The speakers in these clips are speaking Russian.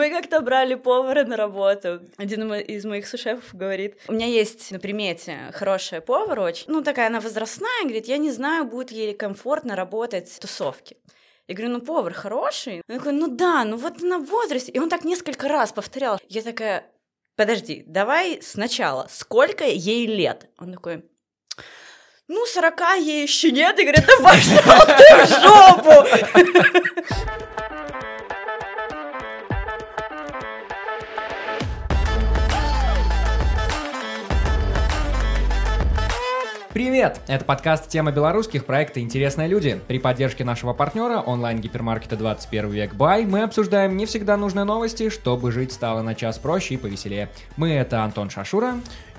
Мы как-то брали повара на работу. Один из моих сушефов говорит, у меня есть на примете хорошая повар очень, ну такая она возрастная, говорит, я не знаю, будет ей комфортно работать в тусовке. Я говорю, ну повар хороший. Он такой, ну да, ну вот на возрасте. И он так несколько раз повторял. Я такая, подожди, давай сначала, сколько ей лет? Он такой, ну, сорока ей еще нет. И говорит, да пошел ты в жопу! Привет! Это подкаст «Тема белорусских» проекта «Интересные люди». При поддержке нашего партнера онлайн-гипермаркета 21 век Бай мы обсуждаем не всегда нужные новости, чтобы жить стало на час проще и повеселее. Мы — это Антон Шашура.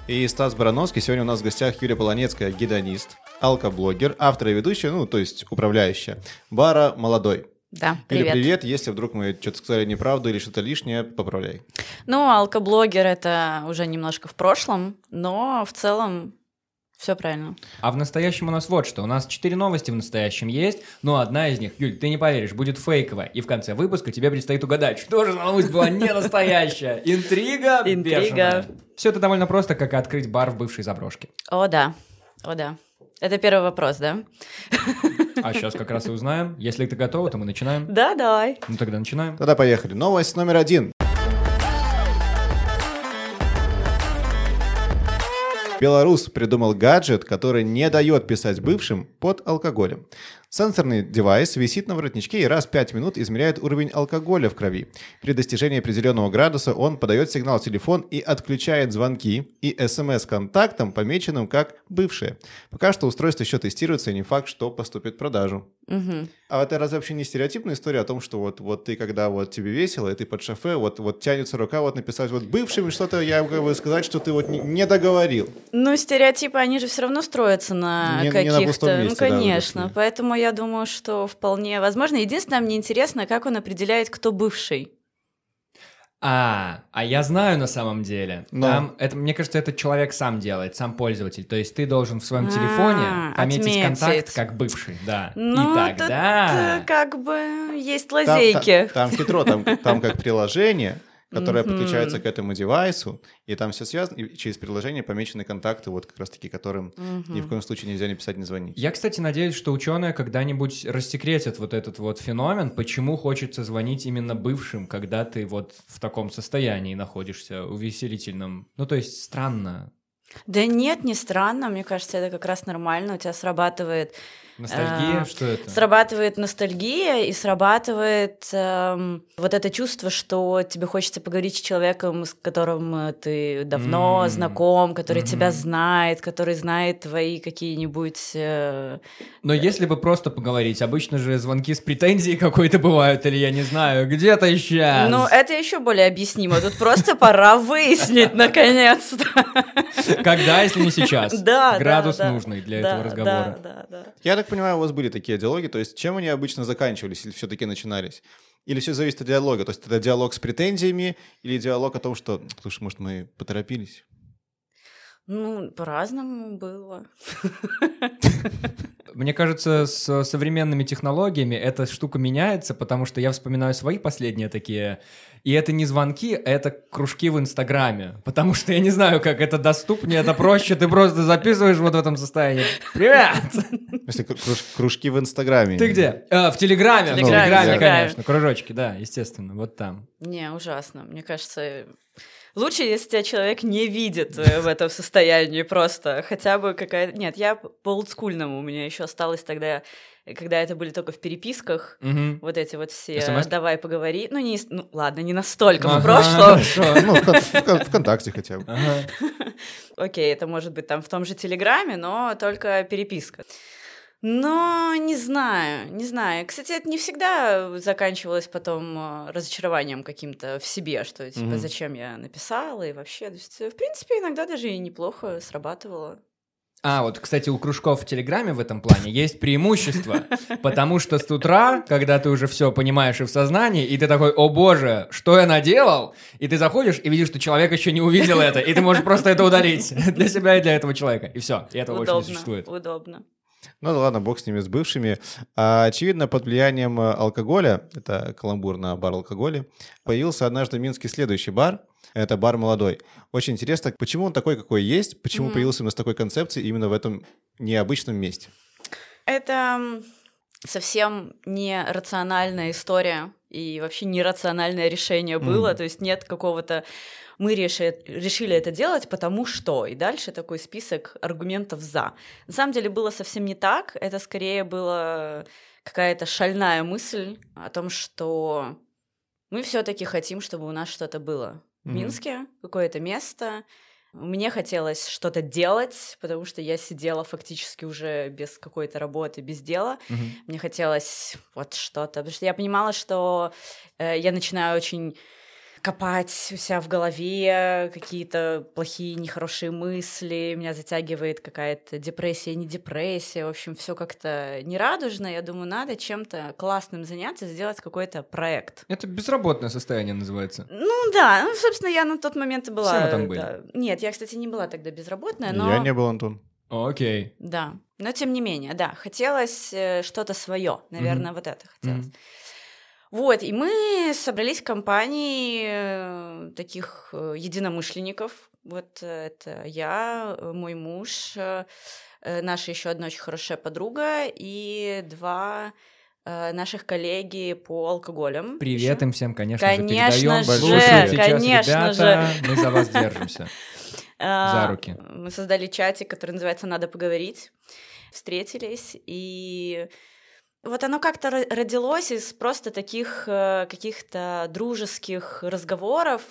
И Стас Барановский. Сегодня у нас в гостях Юлия Полонецкая, гидонист, алкоблогер, автор и ведущая, ну, то есть управляющая, бара «Молодой». Да, привет. Или привет, если вдруг мы что-то сказали неправду или что-то лишнее, поправляй. Ну, алкоблогер — это уже немножко в прошлом, но в целом все правильно. А в настоящем у нас вот что. У нас четыре новости в настоящем есть, но одна из них, Юль, ты не поверишь, будет фейковая. И в конце выпуска тебе предстоит угадать, что же новость была не настоящая. Интрига Интрига. Все это довольно просто, как открыть бар в бывшей заброшке. О, да. О, да. Это первый вопрос, да? А сейчас как раз и узнаем. Если ты готова, то мы начинаем. Да, давай. Ну тогда начинаем. Тогда поехали. Новость номер один. Белорус придумал гаджет, который не дает писать бывшим под алкоголем. Сенсорный девайс висит на воротничке и раз в 5 минут измеряет уровень алкоголя в крови. При достижении определенного градуса он подает сигнал в телефон и отключает звонки и смс контактам, помеченным как бывшие. Пока что устройство еще тестируется, и не факт, что поступит в продажу. Угу. А это разве вообще не стереотипная история о том, что вот, вот ты, когда вот тебе весело, и ты под шофе, вот, вот тянется рука вот написать вот бывшим что-то, я как бы сказать, что ты вот не, не договорил. Ну, стереотипы, они же все равно строятся на каких-то... ну, да, конечно. это. Поэтому я думаю, что вполне возможно. Единственное, мне интересно, как он определяет, кто бывший. А, а я знаю на самом деле. Но. Там, это, мне кажется, это человек сам делает, сам пользователь. То есть ты должен в своем А, телефоне пометить отметить. контакт как бывший, да. Ну, И тогда... э, как бы есть Там- лазейки. Там, там хитро, там, там как приложение, которое Мгм. подключается к этому девайсу, и там все связано, и через приложение помечены контакты, вот как раз-таки, которым ни в коем случае нельзя не писать, не звонить. Я, кстати, надеюсь, что ученые когда-нибудь рассекретят вот этот вот феномен, почему хочется звонить именно бывшим, когда ты вот в таком состоянии находишься, увеселительном. Ну, то есть странно. Да нет, не странно. Мне кажется, это как раз нормально. У тебя срабатывает Ностальгия, А, что это? Срабатывает ностальгия и срабатывает эм, вот это чувство, что тебе хочется поговорить с человеком, с которым э, ты давно М. знаком, который тебя Мгм. знает, который знает твои какие-нибудь... э, Но если бы просто поговорить, обычно же звонки с претензией какой-то бывают, или я не знаю, где-то сейчас. Ну, это еще более объяснимо. Тут просто пора выяснить, наконец-то. Когда, если не сейчас? Да, Градус нужный для этого разговора. Да, да, да. Я так понимаю, у вас были такие диалоги, то есть чем они обычно заканчивались или все-таки начинались? Или все зависит от диалога? То есть это диалог с претензиями или диалог о том, что, слушай, может, мы поторопились? Ну, по-разному было. Мне кажется, с современными технологиями эта штука меняется, потому что я вспоминаю свои последние такие. И это не звонки, это кружки в Инстаграме. Потому что я не знаю, как это доступнее, это проще. Ты просто записываешь вот в этом состоянии. Привет! Если круж- кружки в Инстаграме. Ты где? А, в Телеграме. В Телеграме, конечно. Кружочки, да, естественно. Вот там. Не, ужасно. Мне кажется, лучше, если тебя человек не видит э, в этом состоянии просто. Хотя бы какая-то... Нет, я по олдскульному. У меня еще осталось тогда, э, когда это были только в переписках, Мгм. вот эти вот все СМС? «давай поговори». Ну, не, ну ладно, не настолько в Ага, прошлом. хорошо. Ну, в в Кон- ВКонтакте хотя бы. Ага. Окей, это может быть там в том же Телеграме, но только переписка. Но не знаю, не знаю. Кстати, это не всегда заканчивалось потом э, разочарованием каким-то в себе, что типа Мгм. зачем я написала и вообще. То есть, э, в принципе, иногда даже и неплохо срабатывало. А, вот, кстати, у кружков в Телеграме в этом плане есть преимущество, потому что с утра, когда ты уже все понимаешь и в сознании, и ты такой, о боже, что я наделал? И ты заходишь и видишь, что человек еще не увидел это, и ты можешь просто это удалить для себя и для этого человека. И все, и этого больше не удобно, существует. удобно. Ну да ладно, бог с ними, с бывшими. А, очевидно, под влиянием э, алкоголя, это каламбур на бар алкоголя, появился однажды в Минске следующий бар. Это бар молодой. Очень интересно, почему он такой, какой есть, почему Мгм. появился именно с такой концепцией именно в этом необычном месте. Это совсем не рациональная история и вообще нерациональное решение было, Мгм. то есть нет какого-то мы реши- решили это делать, потому что. И дальше такой список аргументов за. На самом деле было совсем не так. Это скорее была какая-то шальная мысль о том, что мы все-таки хотим, чтобы у нас что-то было в. Минске, какое-то место. Мне хотелось что-то делать, потому что я сидела фактически уже без какой-то работы, без дела. Мгм. Мне хотелось вот что-то, потому что я понимала, что э, я начинаю очень копать у себя в голове какие-то плохие, нехорошие мысли, меня затягивает какая-то депрессия, не депрессия, в общем, все как-то нерадужно. Я думаю, надо чем-то классным заняться, сделать какой-то проект. Это безработное состояние называется. Ну да, ну, собственно, я на тот момент и была... Все мы там были. да. Нет, я, кстати, не была тогда безработная, но... Я не был, Антон. Окей. Да, но тем не менее, да, хотелось э, что-то свое, наверное, вот это хотелось. Мгм. Вот, и мы собрались в компании э, таких э, единомышленников. Вот э, это я, мой муж, наша еще одна очень хорошая подруга и два наших коллеги по алкоголям. Привет ещё. им всем, конечно, Конечно же, передаем. же, Слушают сейчас конечно ребята, мы за вас держимся. А, За руки. Мы создали чатик, который называется «Надо поговорить». Встретились, и вот оно как-то ро- родилось из просто таких э, каких-то дружеских разговоров,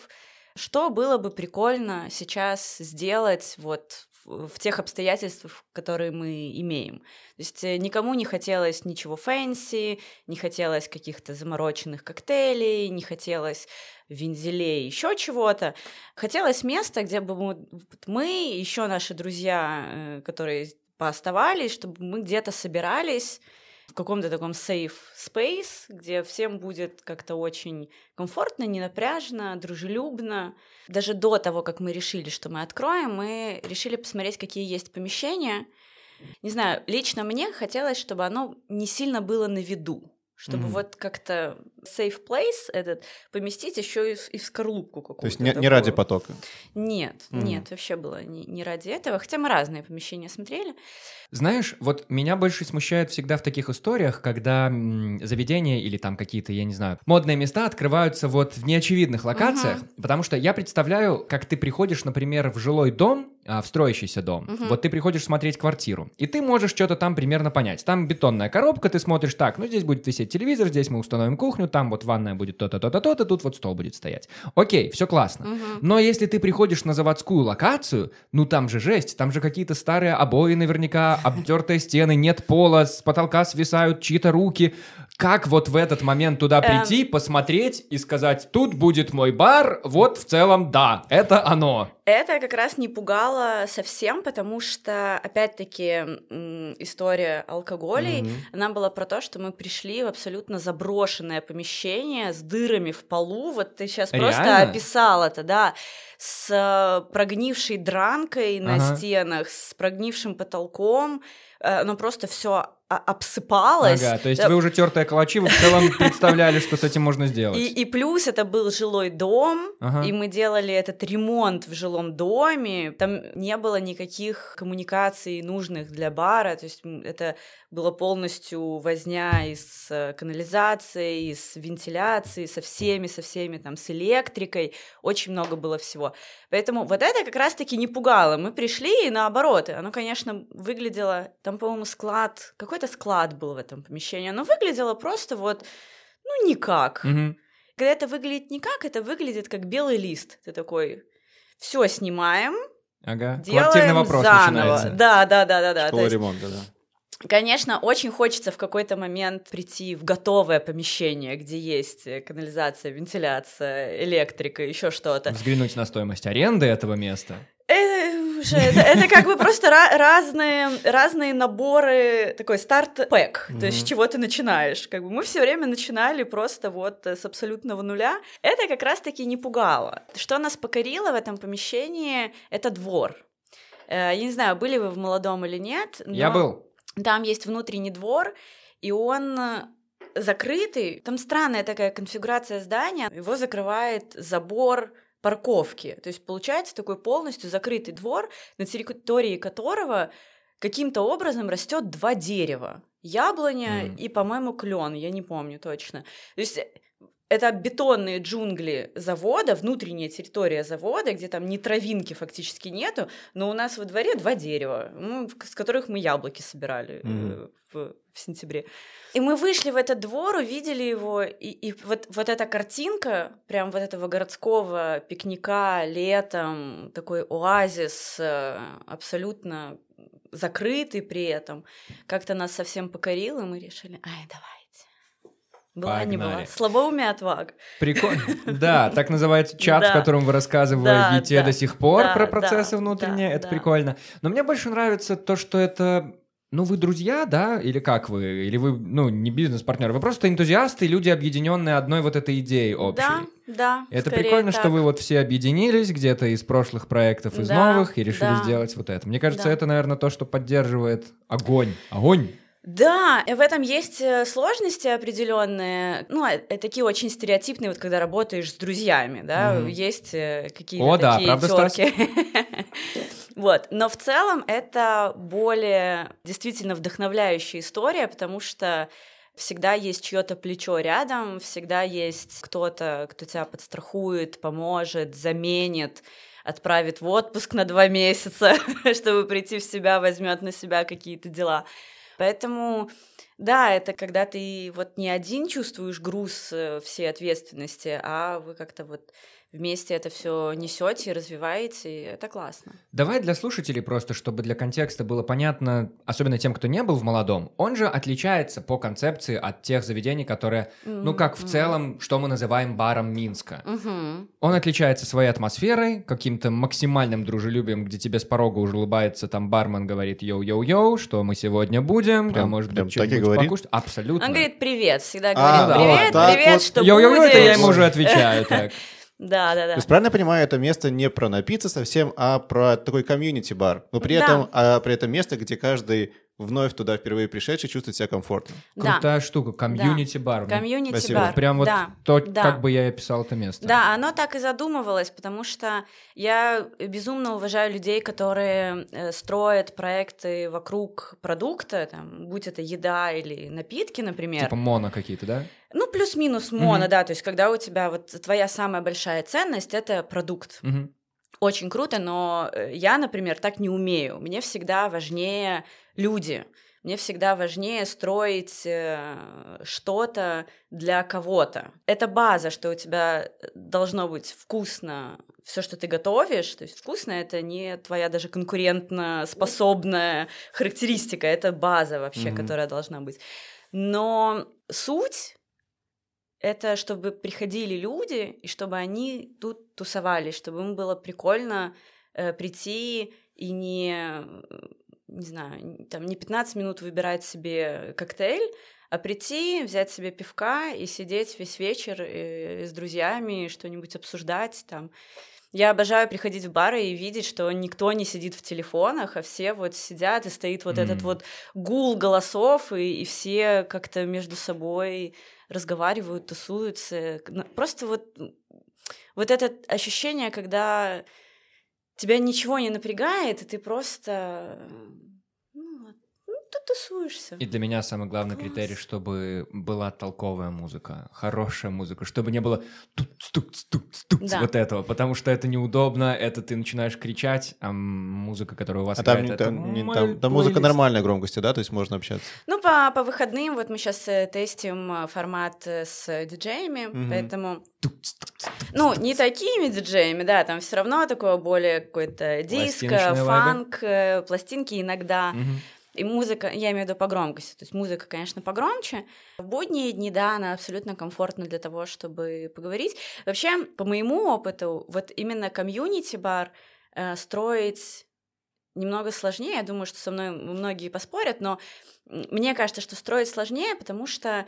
что было бы прикольно сейчас сделать вот в тех обстоятельствах, которые мы имеем. То есть э, никому не хотелось ничего fancy, не хотелось каких-то замороченных коктейлей, не хотелось вензелей, еще чего-то. Хотелось места, где бы мы, мы еще наши друзья, э, которые пооставались, чтобы мы где-то собирались в каком-то таком safe space, где всем будет как-то очень комфортно, ненапряжно, дружелюбно. Даже до того, как мы решили, что мы откроем, мы решили посмотреть, какие есть помещения. Не знаю, лично мне хотелось, чтобы оно не сильно было на виду, чтобы Мгм. вот как-то safe place этот поместить еще и, в- и в скорлупку какую-то. То есть не, не ради потока. Нет, Мгм. нет, вообще было не, не ради этого. Хотя мы разные помещения смотрели. Знаешь, вот меня больше смущает всегда в таких историях, когда м, заведения или там какие-то, я не знаю, модные места открываются вот в неочевидных локациях, потому что я представляю, как ты приходишь, например, в жилой дом, в строящийся дом, Мгм. вот ты приходишь смотреть квартиру, и ты можешь что-то там примерно понять. Там бетонная коробка, ты смотришь так, ну здесь будет висеть телевизор, здесь мы установим кухню, там вот ванная будет то-то, то-то, то-то, тут вот стол будет стоять. Окей, все классно. Мгм. Но если ты приходишь на заводскую локацию, ну там же жесть, там же какие-то старые обои наверняка, обтертые стены, нет пола, с потолка свисают чьи-то руки. Как вот в этот момент туда Эм. прийти, посмотреть и сказать, тут будет мой бар, вот в целом да, это оно. Это как раз не пугало совсем, потому что, опять-таки, история алкоголей, Мгм. она была про то, что мы пришли в абсолютно заброшенное помещение с дырами в полу. Вот ты сейчас просто Реально? описал это, да, с э, прогнившей дранкой на Ага. стенах, с прогнившим потолком. Э, Оно просто все обсыпалось. Ага, то есть Да, вы уже тертые калачи, вы в целом представляли, что с этим можно сделать. И, и плюс это был жилой дом, Ага. и мы делали этот ремонт в жилом доме. Там не было никаких коммуникаций нужных для бара. То есть это было полностью возня из э, канализации, из вентиляции, со всеми, со всеми, там, с электрикой. Очень много было всего. Поэтому вот это как раз-таки не пугало. Мы пришли, и наоборот, оно, конечно, выглядело... Там, по-моему, склад... Какой-то склад был в этом помещении. Оно выглядело просто вот... Ну, никак. Мгм. Когда это выглядит никак, это выглядит как белый лист. Ты такой, все снимаем, Ага. делаем Квартирный вопрос заново. начинается. Да, да, да, да, да. Школа есть, ремонта, да. конечно, очень хочется в какой-то момент прийти в готовое помещение, где есть э, канализация, вентиляция, электрика, еще что-то. Взглянуть на стоимость аренды этого места. Уже это, это как бы просто ра- разные разные наборы такой старт пэк, то есть с чего ты начинаешь. Как бы мы все время начинали просто вот э, с абсолютного нуля. Это как раз-таки не пугало. Что нас покорило в этом помещении? Это двор. Э, Я не знаю, были вы в молодом или нет. Я но- был. Там есть внутренний двор, и он закрытый. Там странная такая конфигурация здания. Его закрывает забор парковки. То есть получается такой полностью закрытый двор, на территории которого каким-то образом растет два дерева. Яблоня Мгм. и, по-моему, клен, я не помню точно. То есть это бетонные джунгли завода, внутренняя территория завода, где там ни травинки фактически нету, но у нас во дворе два дерева, с которых мы яблоки собирали э, Мгм. в, в сентябре. И мы вышли в этот двор, увидели его, и, и вот, вот эта картинка, прям вот этого городского пикника летом, такой оазис, э, абсолютно закрытый при этом, как-то нас совсем покорил, и мы решили, ай, давайте. Была не была. Погнали. Слабоумие отваг. Прикольно. Да, так называется чат, в котором вы рассказываете до сих пор про процессы внутренние. Это прикольно. Но мне больше нравится то, что это... Ну, вы друзья, да? Или как вы? Или вы, ну, не бизнес-партнеры? Вы просто энтузиасты, люди, объединенные одной вот этой идеей общей. Да, да. Это прикольно, что так. вы вот все объединились где-то из прошлых проектов, из Да, новых, и решили да. сделать вот это. Мне кажется, Да. это, наверное, то, что поддерживает огонь. Огонь! Да, и в этом есть э, сложности определенные, ну, э, э, такие очень стереотипные, вот когда работаешь с друзьями, да, Мгм. есть э, какие-то О, да, такие правда, Стас? Вот, но в целом это более действительно вдохновляющая история, потому что всегда есть чье-то плечо рядом, всегда есть кто-то, кто тебя подстрахует, поможет, заменит, отправит в отпуск на два месяца, чтобы прийти в себя, возьмет на себя какие-то дела. Поэтому, да, это когда ты вот не один чувствуешь груз э, всей ответственности, а вы как-то вот вместе это все несете, развиваете, и это классно. Давай для слушателей просто, чтобы для контекста было понятно, особенно тем, кто не был в молодом, он же отличается по концепции от тех заведений, которые, ну как в целом, что мы называем баром Минска. Угу. Он отличается своей атмосферой, каким-то максимальным дружелюбием, где тебе с порога уже улыбается там бармен, говорит йоу-йоу-йоу, что мы сегодня будем, Прям- да, может прям быть, что-нибудь говорит? покушать. Абсолютно. Он говорит привет, всегда А, говорит да, привет, так привет, вот. что Йоу-йоу-йоу, это я ему уже отвечаю так. Да, да, То да. есть, правильно я понимаю, это место не про напиться совсем, а про такой community -бар. Но при Да. этом, а, при этом место, где каждый вновь туда впервые пришедший чувствует себя комфортно. Да. Крутая штука, community -бар. Ну, Community Спасибо. бар. Прям вот да. то, да. как бы я и описал это место. Да, оно так и задумывалось, потому что я безумно уважаю людей, которые э, строят проекты вокруг продукта, там, будь это еда или напитки, например. Типа моно какие-то, да? Ну, плюс-минус моно, Мгм. да, то есть когда у тебя вот твоя самая большая ценность — это продукт. Мгм. Очень круто, но э, я, например, так не умею. Мне всегда важнее люди. Мне всегда важнее строить э, что-то для кого-то. Это база, что у тебя должно быть вкусно все, что ты готовишь. То есть вкусно это не твоя даже конкурентно способная характеристика, это база вообще, Мгм. которая должна быть. Но суть это чтобы приходили люди, и чтобы они тут тусовались, чтобы им было прикольно э, прийти и не, не знаю, там не 15 минут выбирать себе коктейль, а прийти, взять себе пивка и сидеть весь вечер э, с друзьями, что-нибудь обсуждать там. Я обожаю приходить в бары и видеть, что никто не сидит в телефонах, а все вот сидят, и стоит вот этот М. вот гул голосов, и, и все как-то между собой разговаривают, тусуются. Ну, Просто вот, вот это ощущение, когда тебя ничего не напрягает, и ты просто ты тусуешься. И для меня самый главный Класс. критерий, чтобы была толковая музыка, хорошая музыка, чтобы не было тук-стук-стук-стук Да. вот этого, потому что это неудобно, это ты начинаешь кричать, а музыка, которая у вас А там, играет, не- это там, не- там- там музыка нормальной громкости, да, то есть можно общаться. Ну, по, по выходным вот мы сейчас тестим э, формат э, с диджеями, Мгм. поэтому... Ну, не такими диджеями, да, там все равно такое более какое-то диско, вайбы. фанк, э, пластинки иногда. Мгм. И музыка, я имею в виду по громкости, то есть музыка, конечно, погромче. В будние дни, да, она абсолютно комфортна для того, чтобы поговорить. Вообще, по моему опыту, вот именно комьюнити-бар э, строить немного сложнее. Я думаю, что со мной многие поспорят, но мне кажется, что строить сложнее, потому что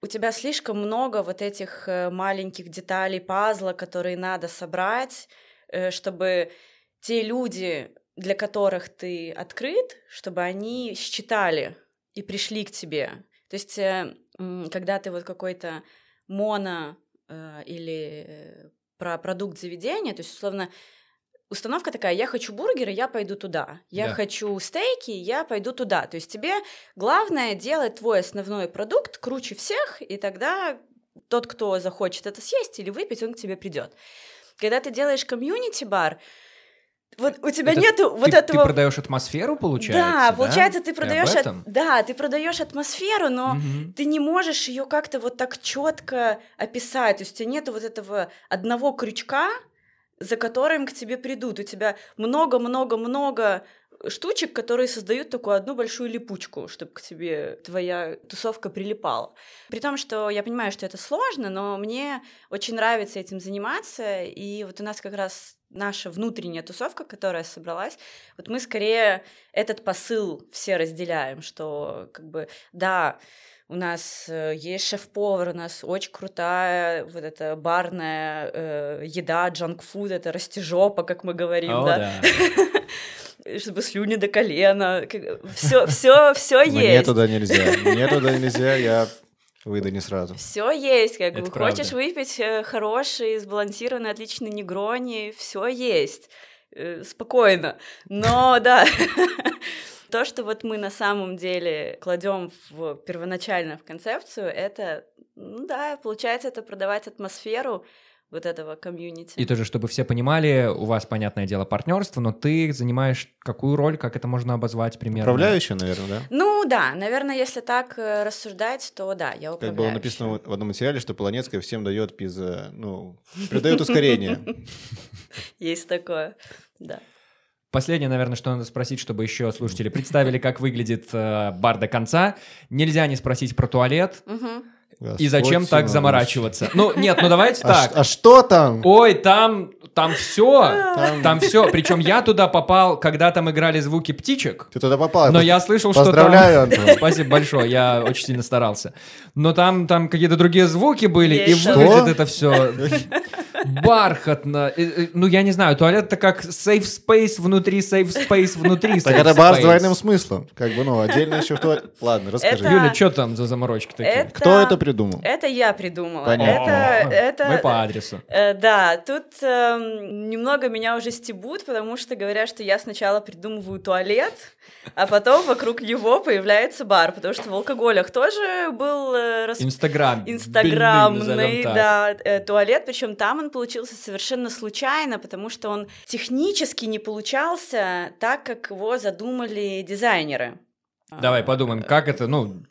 у тебя слишком много вот этих э, маленьких деталей пазла, которые надо собрать, э, чтобы те люди, для которых ты открыт, чтобы они считали и пришли к тебе. То есть, э, когда ты вот какой-то моно э, или э, про продукт заведения, то есть, условно, установка такая, я хочу бургеры, я пойду туда. Я Да. хочу стейки, я пойду туда. То есть тебе главное делать твой основной продукт круче всех, и тогда тот, кто захочет это съесть или выпить, он к тебе придет. Когда ты делаешь комьюнити-бар, вот у тебя Это нету вот ты, этого... ты продаешь атмосферу, получается? да, получается, ты продаешь, от- да, ты продаешь атмосферу, но Мгм. ты не можешь ее как-то вот так четко описать. То есть у тебя нет вот этого одного крючка, за которым к тебе придут. У тебя много-много-много штучек, которые создают такую одну большую липучку, чтобы к тебе твоя тусовка прилипала. При том, что я понимаю, что это сложно, но мне очень нравится этим заниматься, и вот у нас как раз наша внутренняя тусовка, которая собралась, вот мы скорее этот посыл все разделяем, что как бы, да, у нас э, есть шеф-повар, у нас очень крутая вот эта барная э, еда, джанк-фуд, это растяжопа, как мы говорим, О, да, да. чтобы слюни до колена, все, все, все Мне есть. туда нельзя. Мне туда нельзя, я выйду не сразу. Все есть, как бы хочешь выпить э, хороший, сбалансированный, отличный негрони, все есть. Э, Спокойно. Но да, то, что вот мы на самом деле кладем в первоначально в концепцию, это, ну да, получается, это продавать атмосферу вот этого комьюнити. И тоже, чтобы все понимали, у вас, понятное дело, партнерство, но ты занимаешь какую роль, как это можно обозвать примерно? Управляющая, наверное, да? Ну да, наверное, если так э, рассуждать, то да, я Как было управляющая. написано в одном материале, что Полонецкая всем дает пиза, ну, придает ускорение. Есть такое, да. Последнее, наверное, что надо спросить, чтобы еще слушатели представили, как выглядит э, бар до конца. Нельзя не спросить про туалет. Мгм. И зачем так заморачиваться? Ну, нет, ну давайте А, так. а что там? Ой, там, там все, Там- там все. Причем я туда попал, когда там играли звуки птичек. Ты туда попал. Но я слышал, что там... Поздравляю, Антон. Спасибо большое, я очень сильно старался. Но там, там какие-то другие звуки были, и выглядит что? это все бархатно. Ну, я не знаю, туалет это как safe space внутри safe space внутри Так это бар с двойным смыслом. Как бы, ну, отдельно еще в туалет. Ладно, расскажи. Это- Юля, что там за заморочки такие? Это- Кто это придумал? Это я придумала. Понятно. Это, это... Мы по адресу. Э, да, тут эм, немного меня уже стебут, потому что говорят, что я сначала придумываю туалет, а потом вокруг него появляется бар, потому что в алкоголях тоже был э, рас- Инстаграм. инстаграмный, да, э, туалет, причем там он получился совершенно случайно, потому что он технически не получался так, как его задумали дизайнеры. Давай подумаем, как это, ну,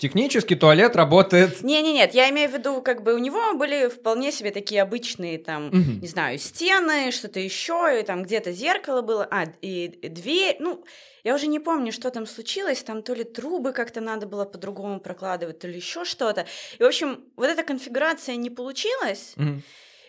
технически туалет работает... Не-не-нет, я имею в виду, как бы у него были вполне себе такие обычные там, Мгм. не знаю, стены, что-то еще, и там где-то зеркало было, а, и, дверь, ну, я уже не помню, что там случилось, там то ли трубы как-то надо было по-другому прокладывать, то ли еще что-то. И, в общем, вот эта конфигурация не получилась, Мгм.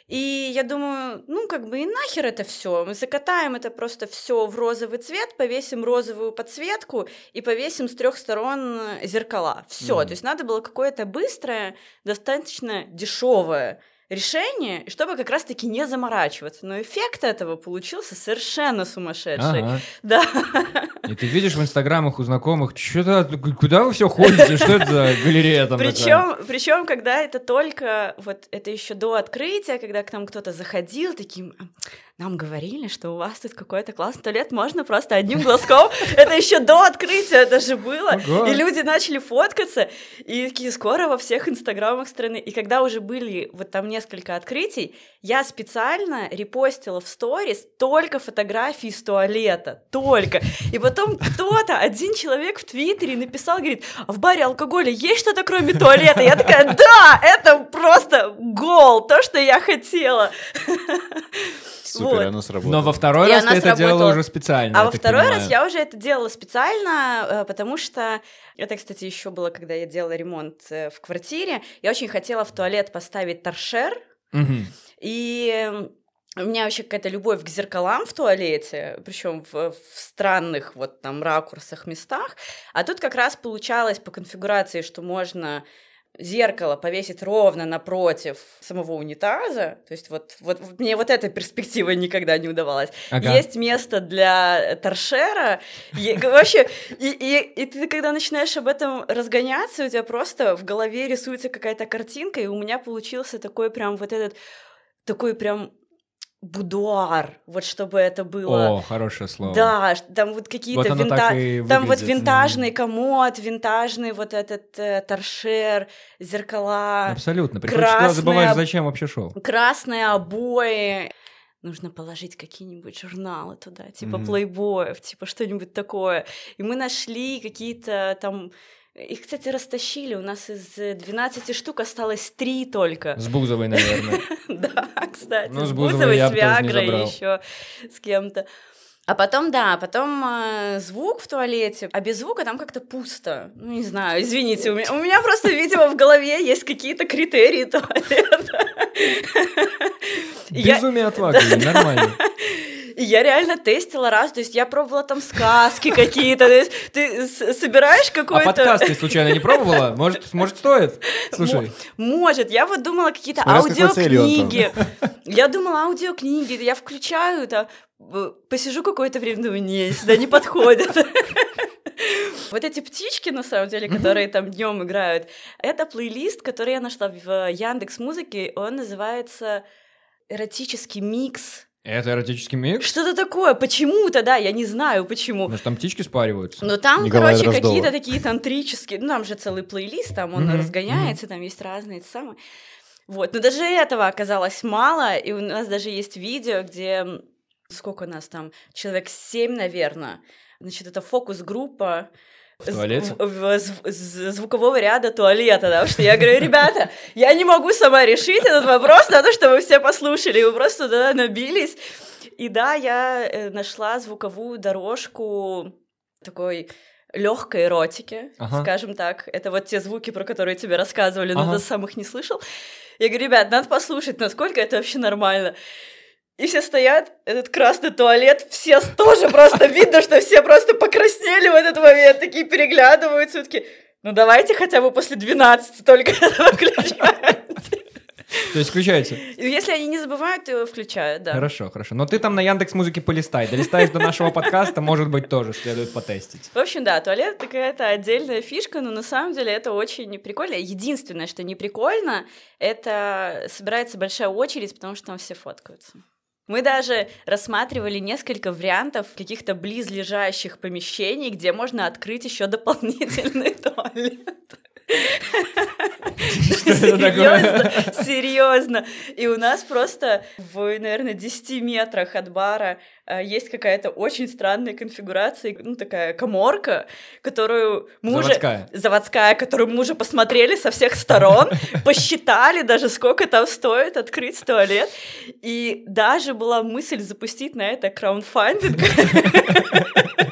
И я думаю, ну, как бы и нахер это все. Мы закатаем это просто все в розовый цвет, повесим розовую подсветку и повесим с трех сторон э, зеркала. Все. Мгм. То есть надо было какое-то быстрое, достаточно дешевое решение, чтобы как раз-таки не заморачиваться. Но эффект этого получился совершенно сумасшедший. Ага. Да. И ты видишь в инстаграмах у знакомых, что-то, куда вы все ходите, что это за галерея там такая? Причем, причем, когда это только, вот это еще до открытия, когда к нам кто-то заходил, таким, «А, нам говорили, что у вас тут какой-то классный туалет, можно просто одним глазком. Это еще до открытия даже было. Ого. И люди начали фоткаться, и такие скоро во всех инстаграмах страны. И когда уже были вот там несколько открытий, я специально репостила в сторис только фотографии из туалета, только. И потом кто-то, один человек в Твиттере написал, говорит, а в баре алкоголя есть что-то кроме туалета? Я такая, да, это просто гол, то, что я хотела. Супер, Вот. оно сработало. Но во второй И раз ты это делала уже специально. А во второй понимаю. раз я уже это делала специально, э, потому что это, кстати, еще было, когда я делала ремонт э, в квартире. Я очень хотела в туалет поставить торшер, Мгм. и у меня вообще какая-то любовь к зеркалам в туалете, причем в, в странных вот там ракурсах, местах. А тут как раз получалось по конфигурации, что можно зеркало повесить ровно напротив самого унитаза, то есть вот, вот, мне вот эта перспектива никогда не удавалась. Ага. Есть место для торшера, и, вообще, и, и, и ты когда начинаешь об этом разгоняться, у тебя просто в голове рисуется какая-то картинка, и у меня получился такой прям вот этот, такой прям будуар, вот чтобы это было. О, хорошее слово. Да, там вот какие-то Вот винта- там вот винтажный комод, винтажный вот этот э, торшер, зеркала, Абсолютно. Туда, красная- забываешь, зачем вообще шел. красные обои. Нужно положить какие-нибудь журналы туда, типа Мгм. плейбоев, типа что-нибудь такое. И мы нашли какие-то там... Их, кстати, растащили. У нас из э, 12 штук осталось 3 только. С Бузовой, наверное. Да, кстати, Ну, с Бузовой с Виагрой еще с кем-то. А потом, да, потом э, звук в туалете, а без звука там как-то пусто. Ну, не знаю, извините, у меня, у меня просто, видимо, в голове есть какие-то критерии туалета. Безумие отваги, нормально. И я реально тестила раз, то есть я пробовала там сказки какие-то, то есть ты собираешь А какой-то... подкаст ты случайно не пробовала? Может, может стоит? Слушай, Мо- Может, я вот думала какие-то аудиокниги. Я думала аудиокниги, я включаю, да, посижу какое-то время, думаю, не, сюда не подходит. Вот эти птички, на самом деле, которые там днем играют, это плейлист, который я нашла в Яндекс Музыке, он называется эротический микс. Это эротический микс? Что-то такое, почему-то, да, я не знаю почему. Может, там птички спариваются? Но там, Николая короче, Дроздова. какие-то такие тантрические, ну, там же целый плейлист, там он Мгм, разгоняется, там есть разные самые. Вот, но даже этого оказалось мало, и у нас даже есть видео, где сколько у нас там, человек семь, наверное, значит, это фокус-группа В туалете? звукового ряда туалета, потому что я говорю, ребята, я не могу сама решить этот вопрос, надо, чтобы вы все послушали, вы просто туда набились. И да, я э, нашла звуковую дорожку такой легкой эротики, Ага. скажем так. Это вот те звуки, про которые тебе рассказывали, но Ага. ты сам их не слышал. Я говорю, ребят, надо послушать, насколько это вообще нормально. И все стоят, этот красный туалет, все тоже просто видно, что все просто покраснели в этот момент, такие переглядываются, такие, ну давайте хотя бы после 12 только это выключать. То есть включается? Если они не забывают, то включают, да. Хорошо, хорошо. Но ты там на Яндекс Музыке полистай. Долистаешь до нашего подкаста, может быть, тоже следует потестить. В общем, да, туалет какая-то отдельная фишка, но на самом деле это очень прикольно. Единственное, что не прикольно, это собирается большая очередь, потому что там все фоткаются. Мы даже рассматривали несколько вариантов каких-то близлежащих помещений, где можно открыть еще дополнительный туалет. Серьезно, серьезно. И у нас просто в, наверное, 10 метрах от бара э, есть какая-то очень странная конфигурация, ну, такая коморка, которую мы уже... Заводская. Заводская, которую мы уже посмотрели со всех сторон, посчитали даже, сколько там стоит открыть туалет. И даже была мысль запустить на это краундфандинг.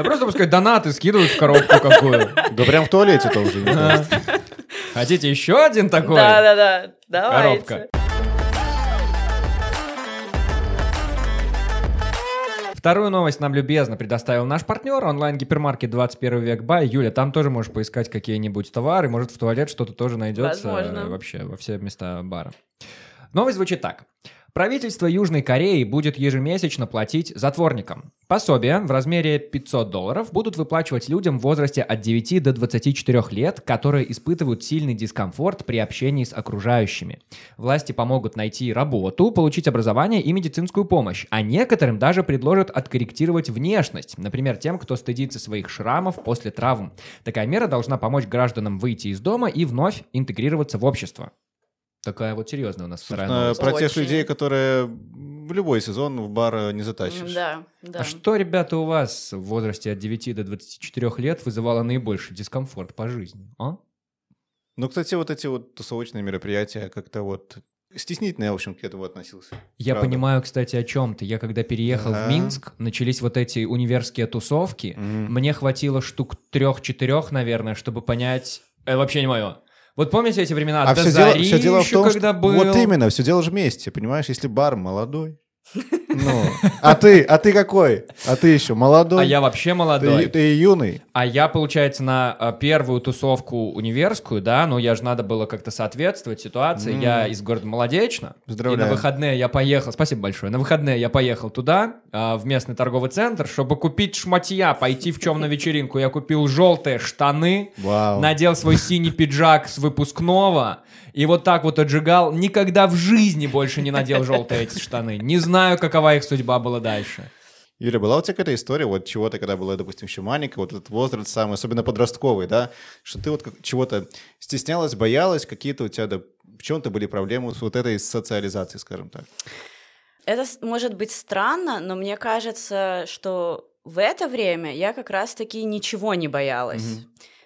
Да просто пускай донаты скидывают в коробку какую. Да прям в туалете-то уже. мне А. кажется. Хотите еще один такой? Да-да-да, давайте. Коробка. Вторую новость нам любезно предоставил наш партнер онлайн-гипермаркет 21 век Бай. Юля, там тоже можешь поискать какие-нибудь товары, может в туалет что-то тоже найдется Возможно. э, вообще во все места бара. Новость звучит так. Правительство Южной Кореи будет ежемесячно платить затворникам. Пособия в размере 500 долларов будут выплачивать людям в возрасте от 9 до 24 лет, которые испытывают сильный дискомфорт при общении с окружающими. Власти помогут найти работу, получить образование и медицинскую помощь, а некоторым даже предложат откорректировать внешность, например, тем, кто стыдится своих шрамов после травм. Такая мера должна помочь гражданам выйти из дома и вновь интегрироваться в общество. Такая вот серьезная у нас вторая Собственно, новость. Про тех Очень. людей, которые в любой сезон в бар э, не затащишь. Да, да. А что, ребята, у вас в возрасте от 9 до 24 лет вызывало наибольший дискомфорт по жизни? А? Ну, кстати, вот эти вот тусовочные мероприятия как-то вот стеснительно я, в общем, к этому относился. Я Правда. понимаю, кстати, о чем ты. Я когда переехал Ага. в Минск, начались вот эти универские тусовки. Мгм. Мне хватило штук трех-четырех, наверное, чтобы понять... Это вообще не мое. Вот помните эти времена? А все дело, все дело в том, что был. вот именно, все дело же вместе, понимаешь? Если бар молодой, Ну, а ты, а ты какой? А ты еще молодой? А я вообще Ты, молодой. ты юный. А я, получается, на э, первую тусовку универскую, да, ну я же надо было как-то соответствовать ситуации. Я из города Молодечно. Поздравляю. И на выходные я поехал, спасибо большое, на выходные я поехал туда, э, в местный торговый центр, чтобы купить шматья, пойти в чем на вечеринку. Я купил желтые штаны, Вау. надел свой синий пиджак с выпускного, и вот так вот отжигал. Никогда в жизни больше не надел желтые эти штаны. Не знаю, какова их судьба была дальше. Юля, была у тебя какая-то история, вот чего-то, когда была, допустим, еще маленькая, вот этот возраст самый, особенно подростковый, да, что ты вот чего-то стеснялась, боялась, какие-то у тебя, да, в чем-то были проблемы с вот этой социализацией, скажем так? Это может быть странно, но мне кажется, что в это время я как раз-таки ничего не боялась. Э,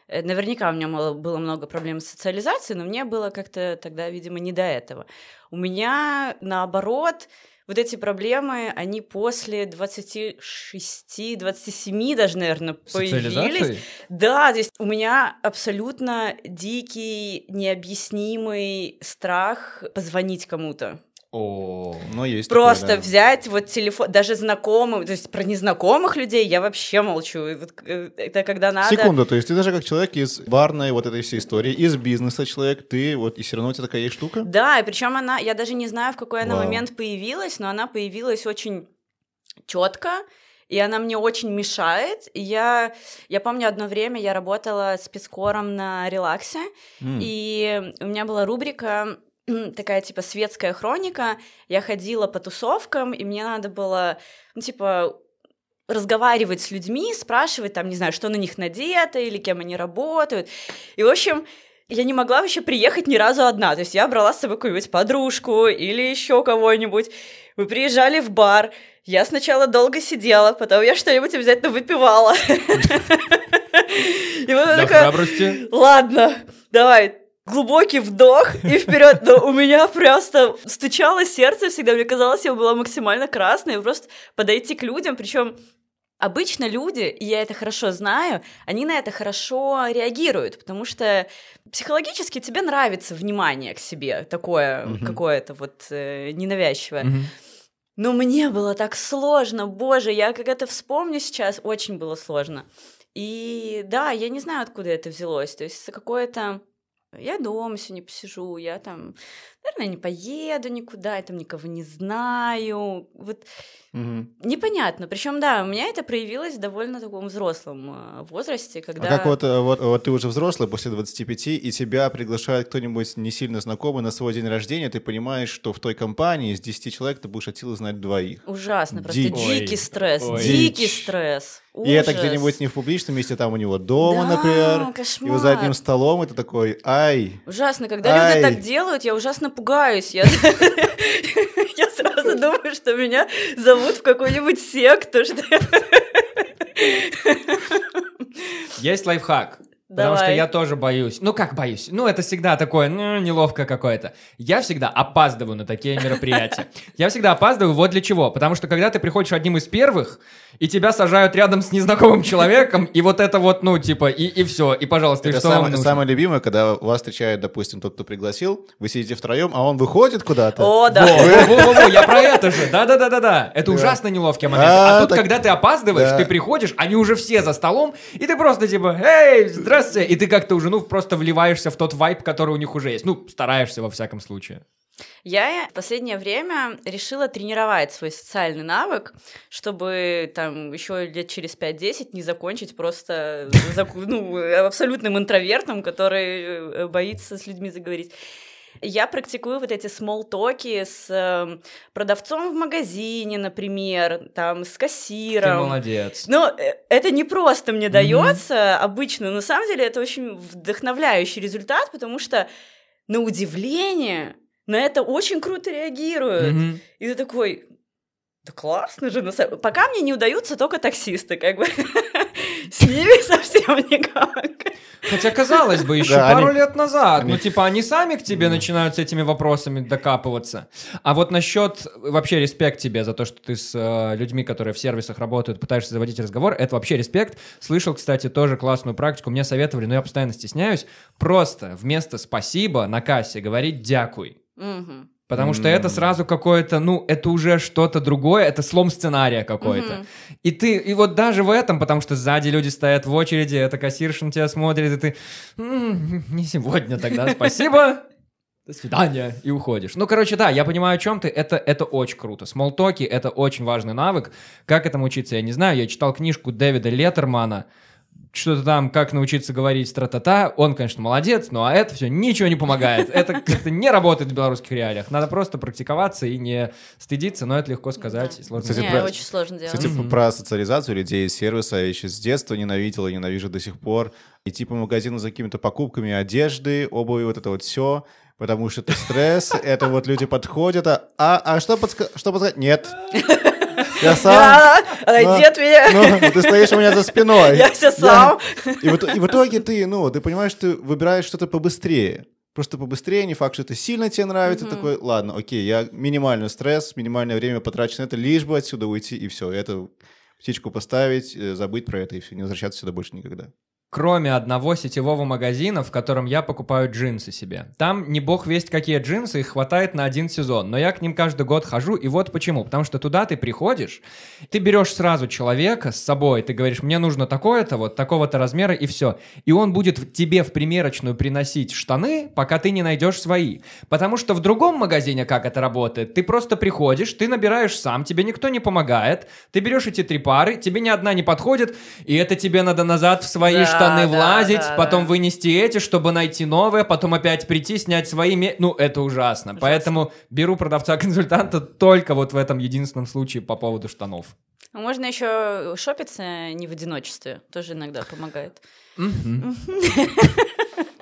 Наверняка у меня мало- было много проблем с социализацией, но мне было как-то тогда, видимо, не до этого. У меня, наоборот, вот эти проблемы, они после 26-27 даже, наверное, появились. Да, то есть у меня абсолютно дикий, необъяснимый страх позвонить кому-то. О, Ну, есть Просто такое, да. взять вот телефон, даже знакомым, то есть про незнакомых людей я вообще молчу. И вот, э, это когда надо... Секунду, то есть ты даже как человек из барной вот этой всей истории, из бизнеса человек, ты вот, и все равно у тебя такая есть штука? Да, и причем она, я даже не знаю, в какой она Вау. момент появилась, но она появилась очень четко, и она мне очень мешает. И я, я помню, одно время я работала спецкором на релаксе, М. и у меня была рубрика такая типа светская хроника. Я ходила по тусовкам, и мне надо было, ну, типа, разговаривать с людьми, спрашивать там, не знаю, что на них надето или кем они работают. И, в общем, я не могла вообще приехать ни разу одна. То есть я брала с собой какую-нибудь подружку или еще кого-нибудь. Мы приезжали в бар. Я сначала долго сидела, потом я что-нибудь обязательно выпивала. И вот такая, ладно, давай, глубокий вдох и вперед. Но у меня просто стучало сердце всегда. Мне казалось, я была максимально красной. Просто подойти к людям, причем Обычно люди, и я это хорошо знаю, они на это хорошо реагируют, потому что психологически тебе нравится внимание к себе, такое Мгм. какое-то вот э, ненавязчивое. Мгм. Но мне было так сложно, боже, я как это вспомню сейчас, очень было сложно. И да, я не знаю, откуда это взялось. То есть какое-то... Я дома сегодня посижу, я там, наверное, не поеду никуда, я там никого не знаю. Вот Мгм. непонятно. Причем, да, у меня это проявилось в довольно таком взрослом э, возрасте, когда... А как вот, э, вот, вот ты уже взрослый после 25, и тебя приглашает кто-нибудь не сильно знакомый на свой день рождения, ты понимаешь, что в той компании из 10 человек ты будешь от силы знать двоих. Ужасно, просто Дичь. дикий Ой, стресс, ой. дикий стресс. И это Ужас. где-нибудь не в публичном месте, там у него дома, Да, например. кошмар. И за одним столом это такой, ай, Ужасно, когда Ай. люди так делают, я ужасно пугаюсь. Я сразу думаю, что меня зовут в какую-нибудь секту. Что... Есть лайфхак. Потому Давай. что я тоже боюсь. Ну, как боюсь? Ну, это всегда такое, ну, неловко какое-то. Я всегда опаздываю на такие мероприятия. Я всегда опаздываю вот для чего. Потому что когда ты приходишь одним из первых, и тебя сажают рядом с незнакомым человеком, и вот это вот, ну, типа, и, и все, и, пожалуйста, и это что вам самое, нужно? самое любимое, когда вас встречает, допустим, тот, кто пригласил, вы сидите втроем, а он выходит куда-то. О, да. Во-во-во, я про это же. Да-да-да-да-да. Это ужасно неловкий момент. А, А тут, так- когда ты опаздываешь, Да. ты приходишь, они уже все за столом, и ты просто типа, эй, здравствуйте, и ты как-то уже, ну, просто вливаешься в тот вайб, который у них уже есть. Ну, стараешься во всяком случае. Я в последнее время решила тренировать свой социальный навык, чтобы там еще лет через 5-10 не закончить просто ну, абсолютным интровертом, который э, боится с людьми заговорить. Я практикую вот эти смолтоки с э, продавцом в магазине, например, там, с Ты кассиром. молодец. Но э, это не просто мне Мгм. дается обычно. На самом деле это очень вдохновляющий результат, потому что на удивление на это очень круто реагируют. Мгм. И ты такой, да классно же. на самом- Пока мне не удаются только таксисты, как бы. С ними совсем никак. Хотя, казалось бы, еще Да, пару они- лет назад, они- ну, типа, они сами к тебе начинают с этими вопросами докапываться. А вот насчет, вообще, респект тебе за то, что ты с э, людьми, которые в сервисах работают, пытаешься заводить разговор, это вообще респект. Слышал, кстати, тоже классную практику, мне советовали, но я постоянно стесняюсь, просто вместо «спасибо» на кассе говорить «дякуй». Мгм. Потому что это сразу какое-то, ну, это уже что-то другое, это слом сценария какой-то. Мгм. И ты, и вот даже в этом, потому что сзади люди стоят в очереди, эта кассирша на тебя смотрит, и ты, «М, не сегодня тогда, спасибо, до свидания, и уходишь. Ну, короче, да, я понимаю, о чем ты, это, это очень круто. Смолтоки — это очень важный навык. Как этому учиться, я не знаю. Я читал книжку Дэвида Леттермана, что-то там, как научиться говорить тра-та-та. Он, конечно, молодец, но а это все ничего не помогает. Это как-то не работает в белорусских реалиях. Надо просто практиковаться и не стыдиться, но это легко сказать. и сложно Кстати, Не, про- очень сложно делать. Кстати, про социализацию людей из сервиса я еще с детства ненавидел и ненавижу до сих пор. Идти по магазину за какими-то покупками одежды, обуви, вот это вот все. Потому что это стресс, это вот люди подходят, а, а, а что, подска- что подсказать? Нет. Я сам. А, Отойди от меня, Ну, ты стоишь у меня за спиной. я все сам. И в, итоге ты, ну, ты понимаешь, ты выбираешь что-то побыстрее. Просто побыстрее, не факт, что это сильно тебе нравится. Такой, ладно, окей, я минимальный стресс, минимальное время потрачу на это, лишь бы отсюда уйти, и все. Это птичку поставить, э, забыть про это, и все, не возвращаться сюда больше никогда. Кроме одного сетевого магазина, в котором я покупаю джинсы себе. Там не бог весть какие джинсы, их хватает на один сезон. Но я к ним каждый год хожу, и вот почему. Потому что туда ты приходишь, ты берешь сразу человека с собой, ты говоришь, мне нужно такое-то, вот такого-то размера, и все. И он будет тебе в примерочную приносить штаны, пока ты не найдешь свои. Потому что в другом магазине как это работает? Ты просто приходишь, ты набираешь сам, тебе никто не помогает, ты берешь эти три пары, тебе ни одна не подходит, и это тебе надо назад в свои Да, штаны да, влазить, да, потом да. вынести эти, чтобы найти новые, потом опять прийти, снять свои. ме- Ну, это ужасно. Поэтому беру продавца-консультанта только вот в этом единственном случае по поводу штанов. А Можно еще шопиться не в одиночестве, тоже иногда помогает.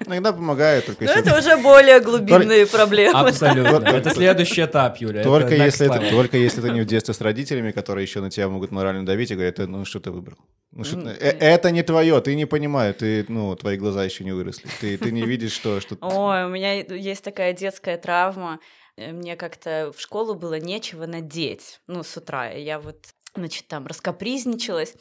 Иногда помогает, только Но если, это уже более глубинные проблемы. Абсолютно. Это следующий этап, Юля. только, если это, только если ты не в детстве с родителями, которые еще на тебя могут морально давить и говорят, «Э, ну что ты выбрал? Ну, что М, э, это не твое, ты не понимаешь, ты, ну, твои глаза еще не выросли, ты, ты не видишь, что, что Ой, у меня есть такая детская травма. Э, Мне как-то в школу было нечего надеть, ну, с утра. Я вот, значит, там раскапризничалась.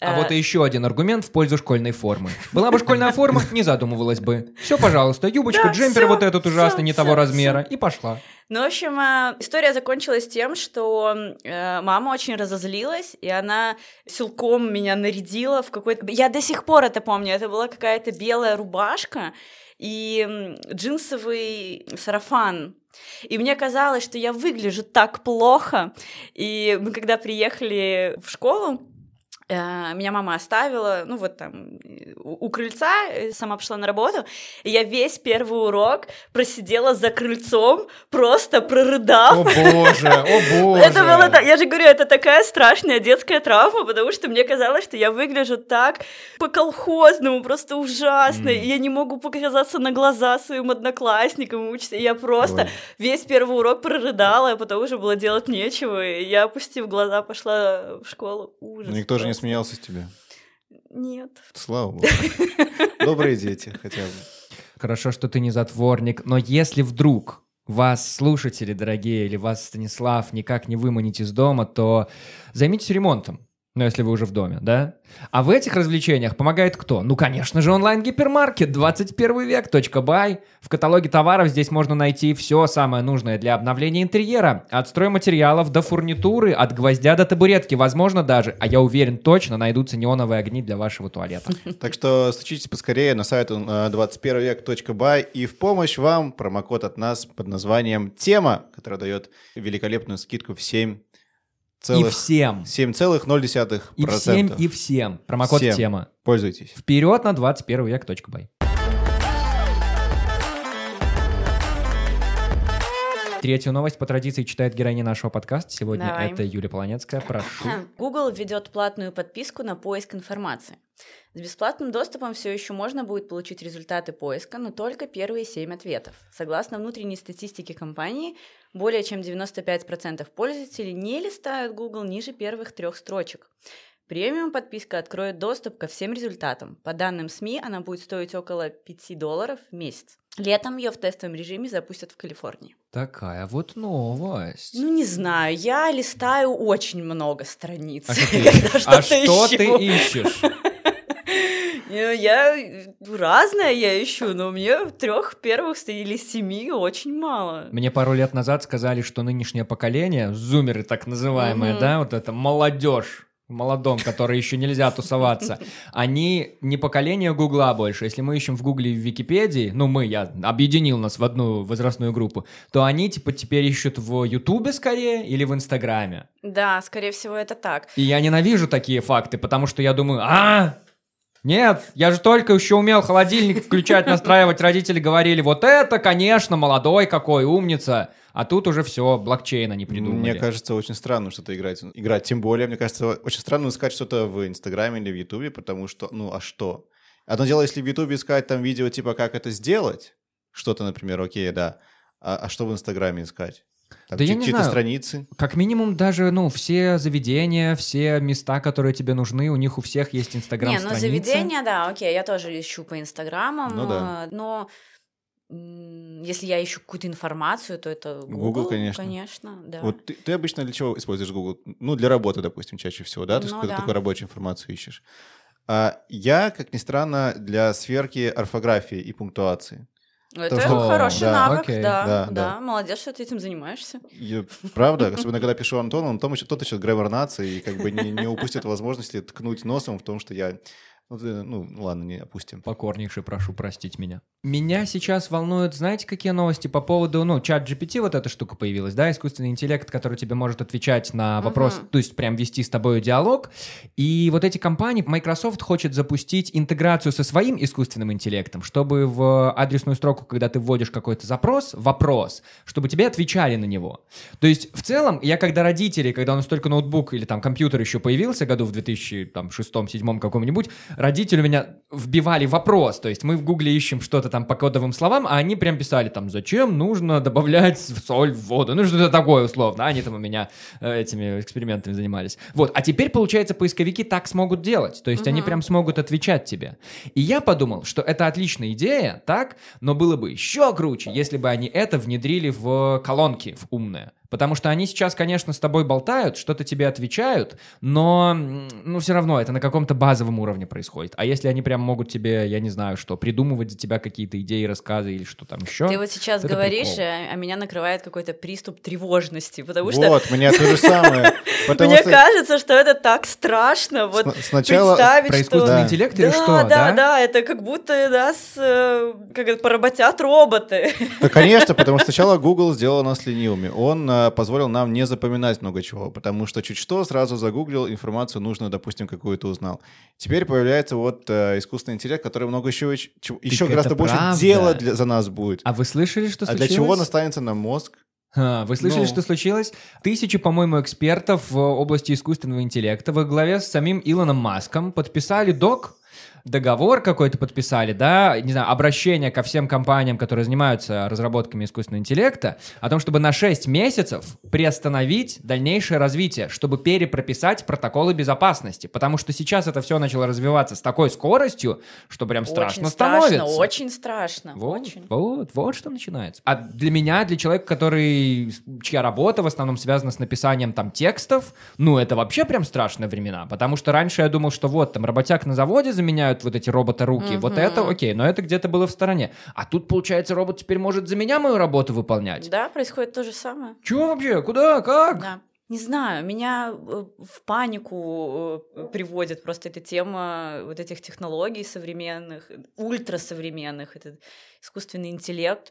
А Э, вот и еще один аргумент в пользу школьной формы. Была бы школьная форма, не задумывалась бы. Все, пожалуйста, юбочка, Да, джемпер вот этот ужасный, не того размера, и пошла. Ну, в общем, э, история закончилась тем, что э, мама очень разозлилась, и она силком меня нарядила в какой-то... Я до сих пор это помню, это была какая-то белая рубашка и джинсовый сарафан. И мне казалось, что я выгляжу так плохо. И мы когда приехали в школу, меня мама оставила, ну вот там, э, у, у крыльца, э, сама пошла на работу, и я весь первый урок просидела за крыльцом, просто прорыдав. О боже, о боже. Это было я же говорю, это такая страшная детская травма, потому что мне казалось, что я выгляжу так по-колхозному, просто ужасно, и я не могу показаться на глаза своим одноклассникам, учиться, и я просто Ой. весь первый урок прорыдала, а потом уже было делать нечего, и я, опустив глаза, пошла в школу. Ужас. никто же не просто. смеялся с тебя. Нет. Слава богу. Добрые дети хотя бы. Хорошо, что ты не затворник, но если вдруг вас, слушатели дорогие, или вас, Станислав, никак не выманить из дома, то займитесь ремонтом. Ну, если вы уже в доме, да? А в этих развлечениях помогает кто? Ну, конечно же, онлайн-гипермаркет 21 век .бай. В каталоге товаров здесь можно найти все самое нужное для обновления интерьера. От стройматериалов до фурнитуры, от гвоздя до табуретки, возможно даже, а я уверен, точно найдутся неоновые огни для вашего туалета. Так что стучитесь поскорее на сайт э, 21век.бай и в помощь вам промокод от нас под названием «Тема», который дает великолепную скидку в 7 И целых... всем. 7,0%. И всем, и всем. Промокод Всем. тема. Пользуйтесь. Вперед на 21 век.бай. Третью новость по традиции читает героиня нашего подкаста. Сегодня Давай. это Юлия Полонецкая. Прошу. Google введет платную подписку на поиск информации. С бесплатным доступом все еще можно будет получить результаты поиска, но только первые 7 ответов. Согласно внутренней статистике компании, более чем 95% пользователей не листают Google ниже первых трех строчек. Премиум подписка откроет доступ ко всем результатам. По данным СМИ, она будет стоить около 5 долларов в месяц. Летом ее в тестовом режиме запустят в Калифорнии. Такая вот новость. Ну, не знаю, я листаю очень много страниц. А что ты? А что ты ищешь? Э, Я разное я ищу, но мне трех первых или семи очень мало. Мне пару лет назад сказали, что нынешнее поколение, зумеры так называемые, да, вот это молодежь, молодом, которой еще нельзя тусоваться, они не поколение Гугла больше. Если мы ищем в Гугле и в Википедии, ну мы, я объединил нас в одну возрастную группу, то они типа теперь ищут в Ютубе скорее или в Инстаграме. Да, скорее всего, это так. И я ненавижу такие факты, потому что я думаю, а, нет, я же только еще умел холодильник включать, настраивать. Родители говорили, вот это, конечно, молодой какой, умница. А тут уже все, блокчейн они придумали. Мне кажется, очень странно что-то играть. Играть, тем более, мне кажется, очень странно искать что-то в Инстаграме или в Ютубе, потому что, ну, а что? Одно дело, если в Ютубе искать там видео, типа, как это сделать, что-то, например, окей, да. А, а что в Инстаграме искать? Там Да я не чьи-то знаю. страницы. Как минимум даже, ну, все заведения, все места, которые тебе нужны, у них у всех есть Не, инстаграм-страницы. ну заведения, да, окей, я тоже ищу по инстаграмам, Ну да. э, но если я ищу какую-то информацию, то это Google, Google, конечно. конечно, да. Вот ты, ты обычно для чего используешь Google? Ну, для работы, допустим, чаще всего, да? То есть, Ну когда да. такую рабочую информацию ищешь. А я, как ни странно, для сверки орфографии и пунктуации. Это что- хороший да, навык, окей. да, Да, да, да. молодец, что ты этим занимаешься. Я- правда, особенно когда пишу Антону, он тот еще граммар нации и как бы не, не упустит возможности ткнуть носом в том, что я... Ну, ты- ну, ладно, не опустим. Покорнейше прошу простить меня. Меня сейчас волнуют, знаете, какие новости по поводу, ну, чат GPT, вот эта штука появилась, да, искусственный интеллект, который тебе может отвечать на вопрос, Мгм. то есть прям вести с тобой диалог. И вот эти компании, Microsoft хочет запустить интеграцию со своим искусственным интеллектом, чтобы в адресную строку, когда ты вводишь какой-то запрос, вопрос, чтобы тебе отвечали на него. То есть, в целом, я когда родители, когда у нас только ноутбук или там компьютер еще появился, году в 2006-2007 каком-нибудь, родители у меня вбивали вопрос, то есть мы в гугле ищем что-то там по кодовым словам, а они прям писали там, зачем нужно добавлять соль в воду, ну что-то такое условно, они там у меня э, этими экспериментами занимались. Вот, а теперь, получается, поисковики так смогут делать, то есть они Мгм. прям смогут отвечать тебе. И я подумал, что это отличная идея, так, но было бы еще круче, если бы они это внедрили в колонки, в умные. Потому что они сейчас, конечно, с тобой болтают, что-то тебе отвечают, но, ну, все равно это на каком-то базовом уровне происходит. А если они прям могут тебе, я не знаю, что, придумывать за тебя какие-то идеи, рассказы или что там еще? Ты вот сейчас это говоришь, прикол. а, а меня накрывает какой-то приступ тревожности, потому что Вот, меня то же самое. Мне кажется, что это так страшно. Вот сначала... представить, Про что... искусственный интеллект или да, что, да, да? да, это как будто нас э, как это, поработят роботы. Да, конечно, потому что сначала Google сделал нас ленивыми. Он а, позволил нам не запоминать много чего, потому что чуть что сразу загуглил информацию нужную, допустим, какую-то узнал. Теперь появляется вот а, искусственный интеллект, который много еще, еще гораздо больше правда. дела для- за нас будет. А вы слышали, что А случилось? для чего он останется на мозг? А, Вы слышали, Ну. что случилось? Тысячи, по-моему, экспертов в области искусственного интеллекта во главе с самим Илоном Маском подписали док, договор какой-то подписали, да, не знаю, обращение ко всем компаниям, которые занимаются разработками искусственного интеллекта, о том, чтобы на 6 месяцев приостановить дальнейшее развитие, чтобы перепрописать протоколы безопасности, потому что сейчас это все начало развиваться с такой скоростью, что прям страшно очень становится. страшно, очень страшно, Вот, очень. вот, вот что начинается. А для меня, для человека, который, чья работа в основном связана с написанием там текстов, ну, это вообще прям страшные времена, потому что раньше я думал, что вот, там, работяг на заводе заменяют вот эти робота-руки, вот Мгм. это окей, но это где-то было в стороне. А тут, получается, робот теперь может за меня мою работу выполнять. Да, происходит то же самое. Чего вообще? Куда? Как? Да. Не знаю, меня э, в панику э, приводит просто эта тема вот этих технологий современных, ультрасовременных, этот искусственный интеллект.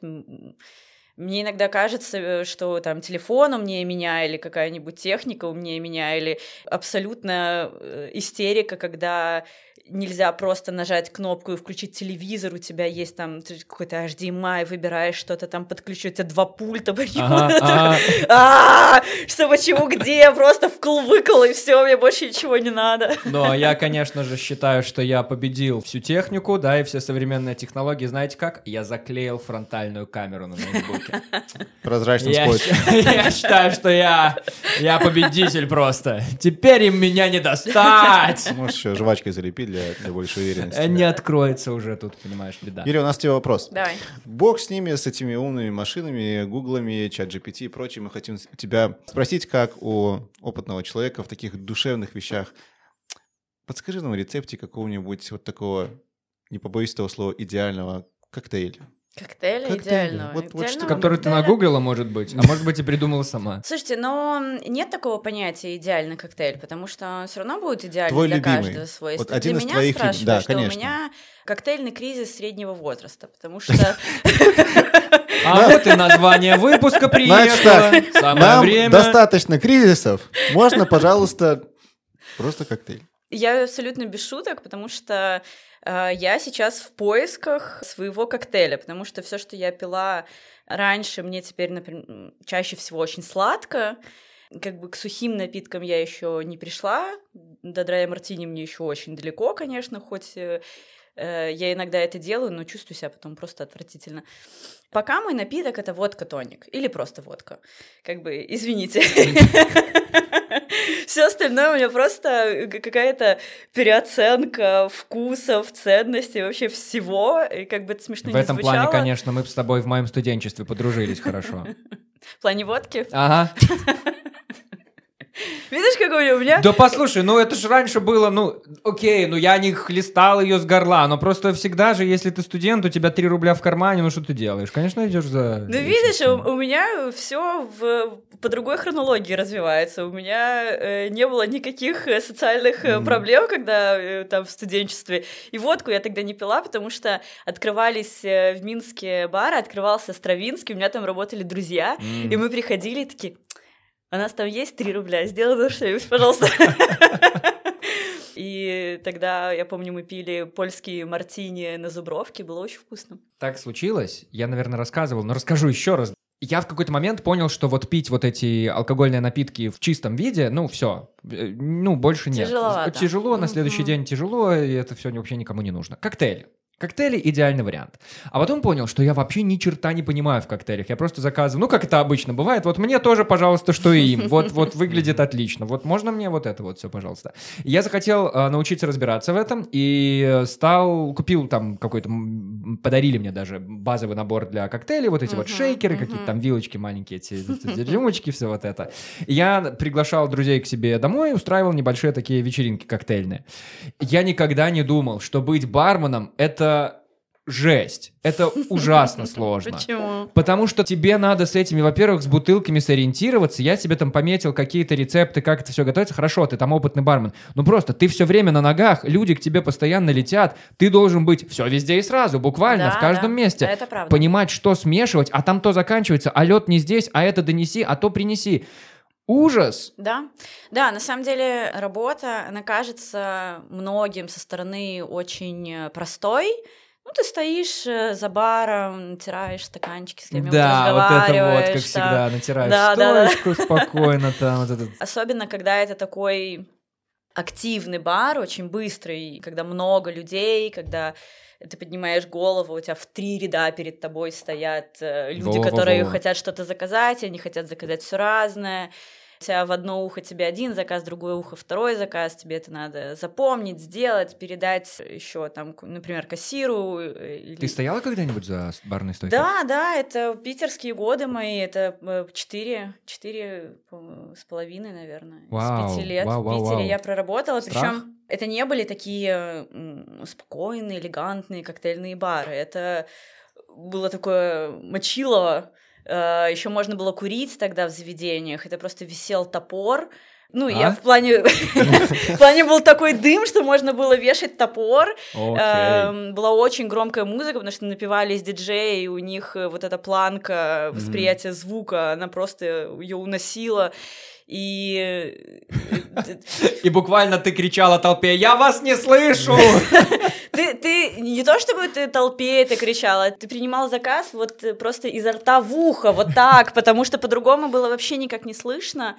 Мне иногда кажется, э, что там телефон умнее меня или какая-нибудь техника умнее меня, или абсолютная э, истерика, когда нельзя просто нажать кнопку и включить телевизор, у тебя есть там какой-то HDMI, выбираешь что-то там, подключу, у тебя два пульта, а, что, почему, где, просто вкл-выкл, и все, мне больше ничего не надо. Но я, конечно же, считаю, что я победил всю технику, да, и все современные технологии. Знаете как? Я заклеил фронтальную камеру на ноутбуке. Прозрачным Я, скотчем. я считаю, что я, я победитель просто. Теперь им меня не достать. Можешь еще жвачкой залепить для, для большей уверенности. Э, Не откроется уже тут, понимаешь, беда. Юрий, у нас тебе вопрос. Давай. Бог с ними, с этими умными машинами, гуглами, чат GPT и прочим. Мы хотим у тебя спросить, как у опытного человека в таких душевных вещах. Подскажи нам рецепте какого-нибудь вот такого не побоюсь этого слова, идеального коктейля? Коктейля Коктейля. идеального. Вот- вот что- идеального Который ты коктейля. нагуглила, может быть, а может быть и придумала сама. Слушайте, но нет такого понятия идеальный коктейль, потому что все равно будет идеальный Твой для любимый. каждого свой. Вот Ты один для из меня твоих спрашиваешь, да, что конечно. у меня коктейльный кризис среднего возраста, потому что А вот и название выпуска Значит приехало. так, Самое Нам время. достаточно кризисов. Можно, пожалуйста, просто коктейль. Я абсолютно без шуток, потому что э, я сейчас в поисках своего коктейля, потому что все, что я пила раньше, мне теперь, например, чаще всего очень сладко. Как бы к сухим напиткам я еще не пришла. До драя мартини мне еще очень далеко, конечно, хоть э, я иногда это делаю, но чувствую себя потом просто отвратительно. Пока мой напиток это водка-тоник или просто водка. Как бы, извините. Все остальное у меня просто к- какая-то переоценка вкусов, ценностей, вообще всего. И как бы это смешно В этом плане, конечно, мы с тобой в моем студенчестве подружились хорошо. В плане водки. Ага. Видишь, какой у меня... Да послушай, ну это же раньше было, ну, окей, ну я не хлестал ее с горла, но просто всегда же, если ты студент, у тебя 3 рубля в кармане, ну что ты делаешь? Конечно, идешь за... Ну, видишь, у, у меня все в, по другой хронологии развивается. У меня э, не было никаких э, социальных Мгм. проблем, когда э, там в студенчестве. И водку я тогда не пила, потому что открывались э, в Минске бары, открывался Стравинский, у меня там работали друзья, М. и мы приходили такие, у нас там есть 3 рубля, сделай что-нибудь, пожалуйста. И тогда, я помню, мы пили польские мартини на Зубровке, было очень вкусно. Так случилось, я, наверное, рассказывал, но расскажу еще раз. Я в какой-то момент понял, что вот пить вот эти алкогольные напитки в чистом виде, ну все, ну больше нет. Тяжеловато. Тяжело, на следующий день тяжело, и это все вообще никому не нужно. Коктейли. Коктейли – идеальный вариант. А потом понял, что я вообще ни черта не понимаю в коктейлях. Я просто заказываю, ну, как это обычно бывает, вот мне тоже, пожалуйста, что и им. Вот, вот выглядит отлично. Вот можно мне вот это вот все, пожалуйста. И Я захотел э, научиться разбираться в этом и стал, купил там какой-то, подарили мне даже базовый набор для коктейлей, вот эти вот Мгм, шейкеры, мгм. какие-то там вилочки маленькие, эти, рюмочки, все вот это. И Я приглашал друзей к себе домой, устраивал небольшие такие вечеринки коктейльные. Я никогда не думал, что быть барменом — это жесть. Это ужасно сложно. Почему? Потому что тебе надо с этими, во-первых, с бутылками сориентироваться. Я себе там пометил какие-то рецепты, как это все готовится. Хорошо, ты там опытный бармен. Ну просто ты все время на ногах, люди к тебе постоянно летят. Ты должен быть все везде и сразу, буквально, Да, в каждом да, месте. это правда. Понимать, что смешивать, а там то заканчивается, а лед не здесь, а это донеси, а то принеси. Ужас! Да, да, на самом деле работа, она кажется многим со стороны очень э, простой. Ну, ты стоишь э, за баром, натираешь стаканчики, с кем-нибудь Да, вот это вот, как там. всегда, натираешь Да, да, да. стоечку спокойно там. вот этот. Особенно, когда это такой активный бар, очень быстрый, когда много людей, когда ты поднимаешь голову, у тебя в три ряда перед тобой стоят э, люди, Во-во-во. которые хотят что-то заказать, они хотят заказать все разное. У тебя в одно ухо тебе один заказ, в другое ухо второй заказ, тебе это надо запомнить, сделать, передать еще там, например, кассиру. э, или- Ты стояла когда-нибудь за барной стойкой? Да, да, это питерские годы мои, это э, четыре, четыре по- с половиной, наверное, Вау, из пяти лет вау, в вау, Питере вау. я проработала, Страх? причем это не были такие спокойные, элегантные коктейльные бары, это было такое мочилово, еще можно было курить тогда в заведениях, это просто висел топор, ну, я А? в плане... В плане был такой дым, что можно было вешать топор. Эм, Была очень громкая музыка, потому что напивались диджеи, и у них э, вот эта планка восприятия звука, она просто ее уносила. И э, И буквально ты кричала толпе, я вас не слышу! ты, ты не то чтобы ты толпе это кричала, ты принимал заказ вот э, просто изо рта в ухо, вот так, потому что по-другому было вообще никак не слышно.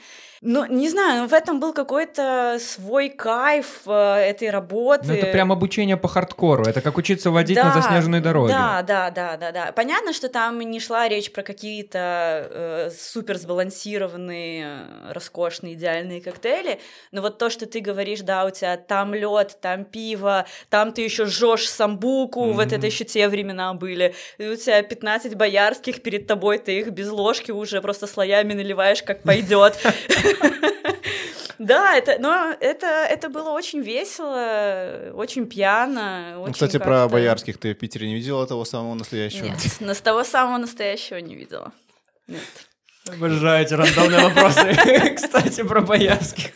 Ну, не знаю, ну, в этом был какой-то свой кайф э, этой работы. Ну это прям обучение по хардкору, это как учиться водить на Да, заснеженной дороге. Да, да, да, да, да. Понятно, что там не шла речь про какие-то э, супер сбалансированные, э, роскошные, идеальные коктейли, но вот то, что ты говоришь, да, у тебя там лед, там пиво, там ты еще жжешь самбуку, вот это еще те времена были, и у тебя 15 боярских перед тобой, ты их без ложки уже просто слоями наливаешь, как пойдет. Да, это, но это, это было очень весело, очень пьяно. Очень Ну, кстати, про боярских ты в Питере не видела того самого настоящего? Нет, но с того самого настоящего не видела. Нет. Обожаю эти рандомные вопросы. Кстати, про боярских.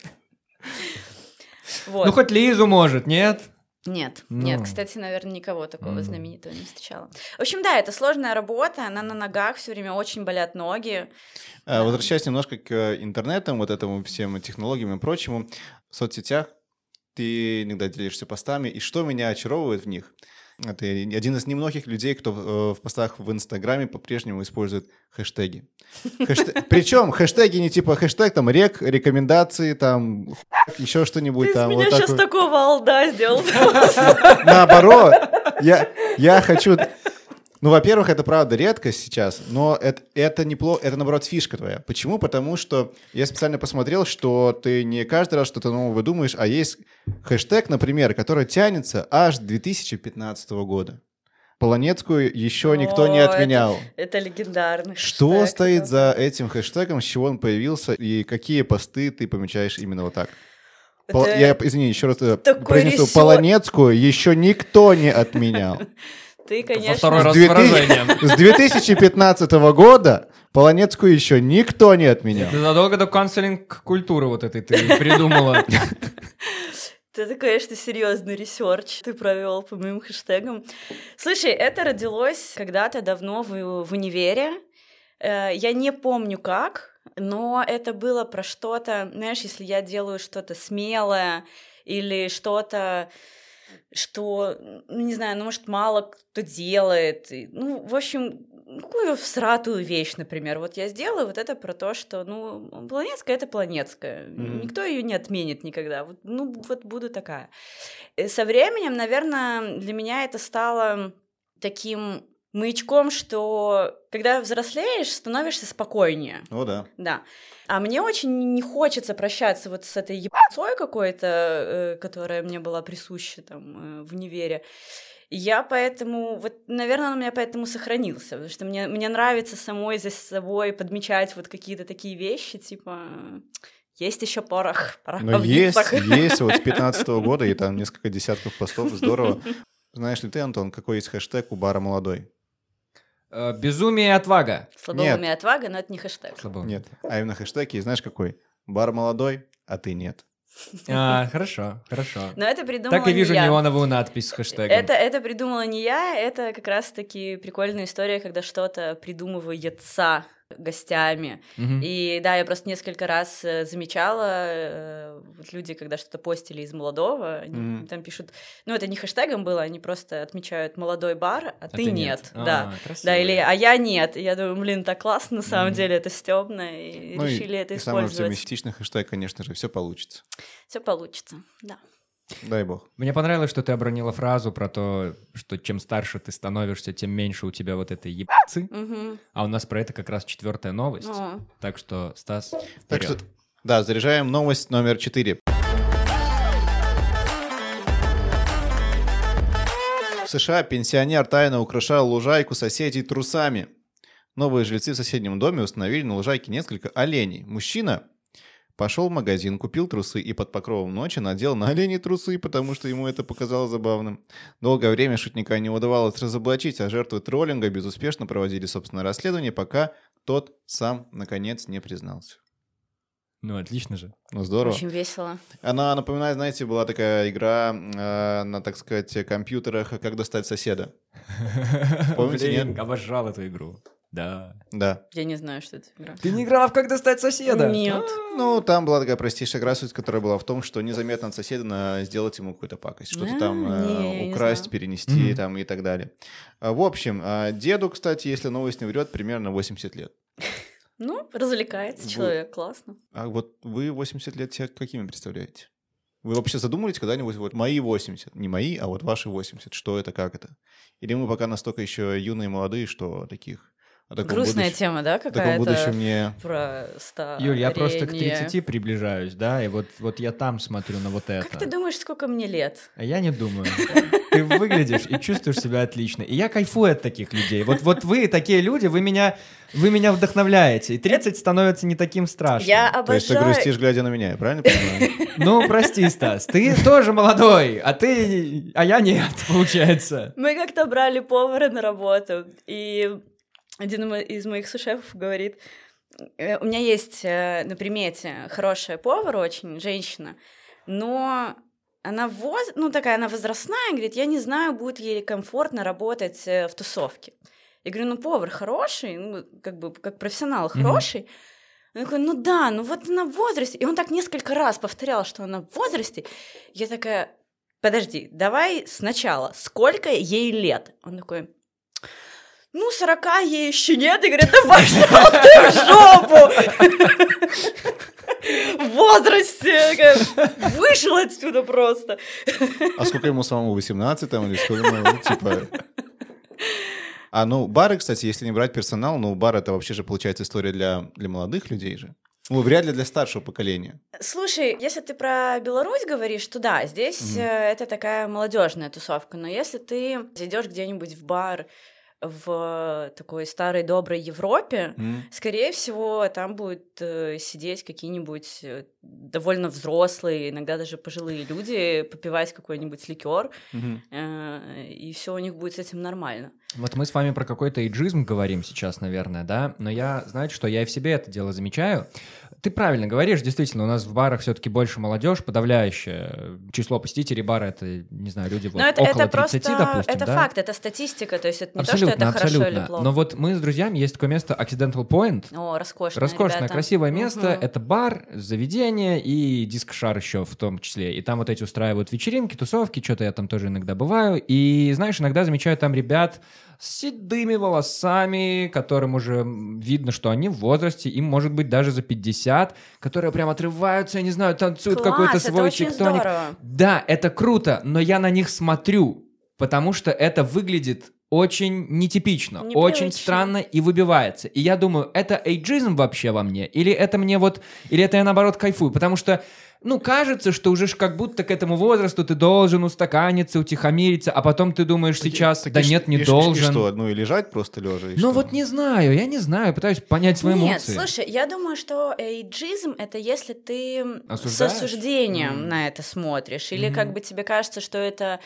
Вот. Ну, хоть Лизу может, нет? Нет, Ну. нет, кстати, наверное, никого такого Мгм. знаменитого не встречала. В общем, да, это сложная работа, она на ногах все время очень болят ноги. А, Возвращаясь немножко к интернетам, вот этому всем технологиям и прочему, в соцсетях ты иногда делишься постами, и что меня очаровывает в них? Это один из немногих людей, кто в, э, в постах в Инстаграме по-прежнему использует хэштеги. Причем хэштеги не типа хэштег там рек, рекомендации, там еще что-нибудь Ты из там. меня вот сейчас такого алда сделал. Наоборот, я хочу... Ну, во-первых, это правда редкость сейчас, но это, это неплохо, это, наоборот, фишка твоя. Почему? Потому что я специально посмотрел, что ты не каждый раз что-то новое выдумаешь, а есть хэштег, например, который тянется аж 2015 года. Полонецкую еще никто не О, это- отменял. Это легендарный Что хэштег, стоит это- за этим хэштегом, с чего он появился, и какие посты ты помечаешь именно вот так? Пол- Это Я, извини, еще раз э, такой произнесу. research. Полонецкую еще никто не отменял. Ты, Во конечно... второй раз С с выражением. 2000 С 2015 года Полонецкую еще никто не отменял. Это задолго до cancelling культуры вот этой ты придумала. Это, конечно, серьезный research ты провел по моим хэштегам. Слушай, это родилось когда-то давно в, в универе. Э, Я не помню как, но это было про что-то, знаешь, если я делаю что-то смелое или что-то, что, ну, не знаю, ну, может, мало кто делает. И, Ну, в общем, какую всратую вещь, например. Вот я сделаю вот это про то, что, ну, планетская — это планетская. Мгм. Никто ее не отменит никогда. Вот, ну, вот буду такая. И со временем, наверное, для меня это стало таким маячком, что когда взрослеешь, становишься спокойнее. О, да. Да. А мне очень не хочется прощаться вот с этой ебцой какой-то, э, которая мне была присуща там э, в универе. И Я поэтому, вот, наверное, он у меня поэтому сохранился, потому что мне, мне нравится самой за собой подмечать вот какие-то такие вещи, типа, есть еще порох, порох Но в есть, ницах». есть вот с 15 года, и там несколько десятков постов, здорово. Знаешь ли ты, Антон, какой есть хэштег у бара «Молодой»? Э, Безумие и отвага. Слабоумие и отвага, но это не хэштег. Слабоумие. Нет, а именно хэштег, и знаешь какой? Бар «Молодой», а ты нет. А, хорошо, хорошо. Но это придумала Так и вижу не я. неоновую надпись с хэштегом. Это, это придумала не я, это как раз-таки прикольная история, когда что-то придумывается гостями. Мгм. И да, я просто несколько раз э, замечала, э, вот люди, когда что-то постили из молодого, они Мгм. там пишут, ну это не хэштегом было, они просто отмечают молодой бар, а, А ты, нет. А, Да. красиво. Да, или а я нет. И я думаю, блин, так классно, на самом Мгм. деле, это стебно, и Ну и- решили это и использовать. оптимистичный хэштег, конечно же, все получится. Все получится, да. Дай бог. Мне понравилось, что ты обронила фразу про то, что чем старше ты становишься, тем меньше у тебя вот этой ебцы. Мгм. А у нас про это как раз четвертая новость. О. Так что, Стас, Так вперед. что, да, заряжаем новость номер 4. В США пенсионер тайно украшал лужайку соседей трусами. Новые жильцы в соседнем доме установили на лужайке несколько оленей. Мужчина пошел в магазин, купил трусы и под покровом ночи надел на оленей трусы, потому что ему это показалось забавным. Долгое время шутника не удавалось разоблачить, а жертвы троллинга безуспешно проводили собственное расследование, пока тот сам, наконец, не признался. Ну, отлично же. Ну, здорово. Очень весело. Она напоминает, знаете, была такая игра э, на, так сказать, компьютерах «Как достать соседа». Помните, Блин, нет? обожал эту игру. Да. Да. Я не знаю, что это игра. Ты не играла в «Как достать соседа»? Нет. Ну, там была такая простейшая игра, суть которая была в том, что незаметно от соседа на- сделать ему какую-то пакость. Что-то А, там э, не, не украсть, перенести Мгм. там и так далее. А, В общем, а, деду, кстати, если новость не врет, примерно 80 лет. Ну, развлекается Вот. человек, классно. А вот вы 80 лет себя какими представляете? Вы вообще задумывались когда-нибудь, вот мои 80, не мои, а вот ваши 80, что это, как это? Или мы пока настолько еще юные и молодые, что таких Грустная будущем- тема, да, какая-то? будущем не... Про старение. Юль, я просто к 30 приближаюсь, да, и вот, вот я там смотрю на вот это. Как ты думаешь, сколько мне лет? А я не думаю. Ты выглядишь и чувствуешь себя отлично. И я кайфую от таких людей. Вот, вот вы такие люди, вы меня, вы меня вдохновляете. И 30 становится не таким страшным. Я То есть ты обожаю... грустишь, глядя на меня, я правильно понимаю? Ну, прости, Стас, ты тоже молодой, а ты... А я нет, получается. Мы как-то брали повара на работу, и один из моих сушефов говорит, «Э, у меня есть э, на примете хорошая повар очень, женщина, но она воз... ну такая, она возрастная, говорит, я не знаю, будет ей комфортно работать э, в тусовке. Я говорю, ну повар хороший, ну как бы как профессионал хороший. Он такой, ну да, ну вот она в возрасте. И он так несколько раз повторял, что она в возрасте. Я такая, подожди, давай сначала, сколько ей лет? Он такой, ну, 40 ей еще нет. И говорит, да пошел ты в жопу! В возрасте! Вышел отсюда просто. А сколько ему самому, 18 там или сколько, ну, типа... А, ну, бары, кстати, если не брать персонал, ну, бар это вообще же, получается, история для, для молодых людей же. Ну, вряд ли для старшего поколения. Слушай, если ты про Беларусь говоришь, то да, здесь э, это такая молодежная тусовка. Но если ты зайдешь где-нибудь в бар в такой старой доброй Европе, М? Скорее всего, там будут э, сидеть какие-нибудь э, довольно взрослые, иногда даже пожилые люди, попивать какой-нибудь ликер, Мгм. э, и все у них будет с этим нормально. Вот мы с вами про какой-то эйджизм говорим сейчас, наверное, да? Но я, знаете что, я и в себе это дело замечаю. Ты правильно говоришь, действительно, у нас в барах все-таки больше молодежь, подавляющее число посетителей бара, это, не знаю, люди вот Но это, около это 30, просто допустим, это да? факт, это статистика, то есть это не абсолютно, то, что это абсолютно. хорошо или плохо. Но вот мы с друзьями, есть такое место Accidental Point, О, роскошное, Роскошное, ребята. красивое место. Мгм. Это бар, заведение и диск-шар еще в том числе. И там вот эти устраивают вечеринки, тусовки, что-то я там тоже иногда бываю. И, знаешь, иногда замечаю там ребят с седыми волосами, которым уже видно, что они в возрасте, им может быть даже за 50, которые прям отрываются, я не знаю, танцуют Класс, какой-то свой здорово. Да, это круто, но я на них смотрю, потому что это выглядит очень нетипично, Непривычно. очень странно и выбивается. И я думаю, это эйджизм вообще во мне? Или это мне вот... Или это я наоборот кайфую? Потому что, ну, кажется, что уже ж как будто к этому возрасту ты должен устаканиться, утихомириться, а потом ты думаешь сейчас, Так да и нет, не и ш- и должен. что, ну и лежать просто лежа? и Ну что? вот не знаю, я не знаю, пытаюсь понять свои Нет, эмоции. слушай, я думаю, что эйджизм это если ты Осуждаешь? с осуждением Мгм. на это смотришь, или Мгм. как бы тебе кажется, что это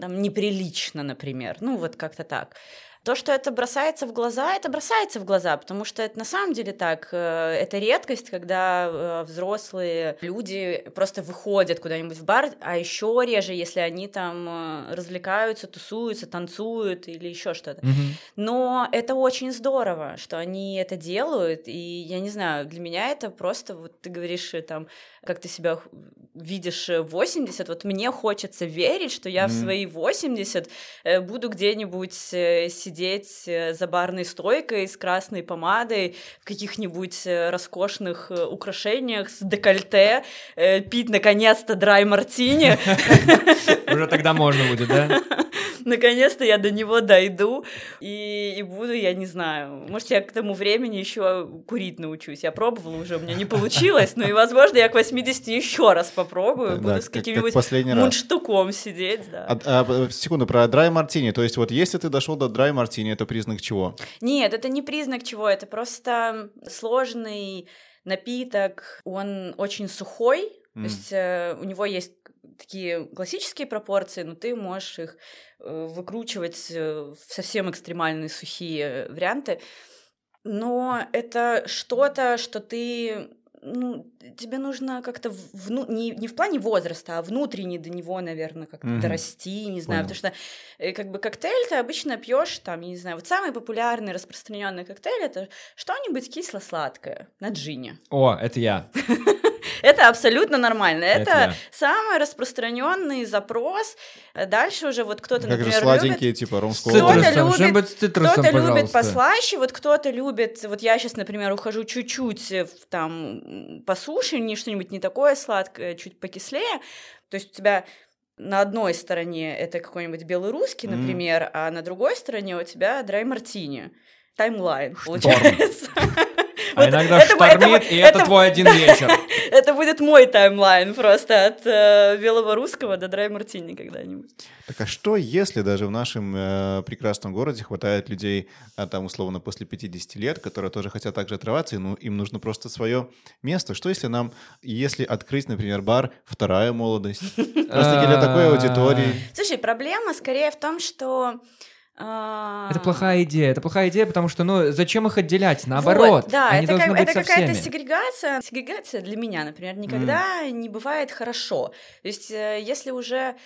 там, неприлично, например. Ну, вот как-то так. То, что это бросается в глаза, это бросается в глаза, потому что это на самом деле так. э, Это редкость, когда э, взрослые люди просто выходят куда-нибудь в бар, а еще реже, если они там э, развлекаются, тусуются, танцуют или еще что-то. Мгм. Но это очень здорово, что они это делают, и я не знаю, для меня это просто, вот ты говоришь, там, как ты себя видишь э, в 80, вот мне хочется верить, что я в Мгм. свои 80 э, буду где-нибудь э, сидеть за барной стойкой с красной помадой, в каких-нибудь роскошных украшениях с декольте, пить, наконец-то, драй-мартини, Уже тогда можно будет, да? Наконец-то я до него дойду и, и буду, я не знаю, может, я к тому времени еще курить научусь. Я пробовала уже, у меня не получилось, но и, возможно, я к 80 еще раз попробую, Да, буду как- с как каким-нибудь раз. мундштуком сидеть, да. А, а, секунду, про драй мартини. То есть вот если ты дошел до драй мартини, это признак чего? Нет, это не признак чего, это просто сложный напиток, он очень сухой, М. то есть э, у него есть такие классические пропорции, но ты можешь их э, выкручивать э, в совсем экстремальные сухие варианты. Но это что-то, что ты ну, тебе нужно как-то вну- не, не в плане возраста, а внутренне до него, наверное, как-то Мгм. дорасти, не знаю, Понял. потому что э, как бы коктейль ты обычно пьешь там, я не знаю, вот самый популярный распространенный коктейль это что-нибудь кисло-сладкое на джине. О, это я. Это абсолютно нормально. Это Это, самый распространенный запрос. А Дальше уже вот кто-то, Как же например, сладенькие, любит... типа ром Кто-то любит- Кто-то любит послаще, вот кто-то любит, вот я сейчас, например, ухожу чуть-чуть э, в, там м, по суше, не что-нибудь не такое сладкое, чуть покислее, то есть у тебя на одной стороне это какой-нибудь белый русский, Мгм. например, а на другой стороне у тебя драй таймлайн, получается. А иногда штормит, и это твой один вечер. Это будет мой таймлайн просто от э, белого русского до драй мартини когда-нибудь. Так а что, если даже в нашем э, прекрасном городе хватает людей, а, там условно после 50 лет, которые тоже хотят также отрываться, и ну, им нужно просто свое место? Что если нам, если открыть, например, бар «Вторая молодость», просто для такой аудитории? Слушай, проблема скорее в том, что Это плохая идея. Это плохая идея, потому что, ну, зачем их отделять? Наоборот, вот, да, они это, как, быть это какая-то сегрегация. Сегрегация для меня, например, никогда mm. не бывает хорошо. То есть, э, если уже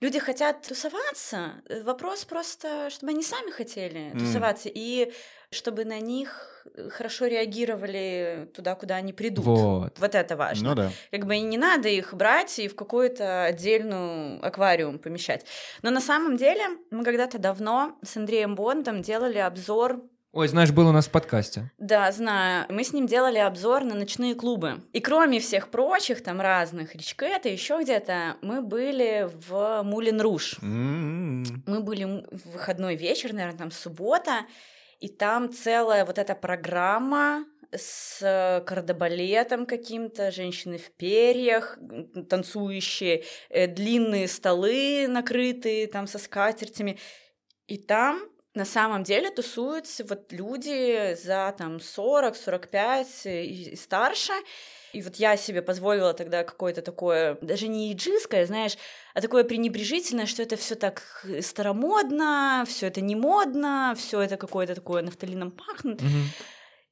люди хотят тусоваться, э, вопрос просто, чтобы они сами хотели mm. тусоваться, и чтобы на них хорошо реагировали туда, куда они придут. Вот, вот это важно. Ну да. Как бы не надо их брать и в какую-то отдельную аквариум помещать. Но на самом деле мы когда-то давно с Андреем Бондом делали обзор Ой, знаешь, был у нас в подкасте. Да, знаю. Мы с ним делали обзор на ночные клубы. И кроме всех прочих, там разных, Ричкета, еще где-то, мы были в Мулин Руш. М-м-м. Мы были в выходной вечер, наверное, там суббота, и там целая вот эта программа с кардебалетом каким-то, женщины в перьях, танцующие, э, длинные столы накрытые там со скатертями. И там на самом деле тусуются вот люди за там 40-45 и старше, и вот я себе позволила тогда какое-то такое, даже не иджистское, знаешь, а такое пренебрежительное, что это все так старомодно, все это не модно, все это какое-то такое нафталином пахнет. Мгм.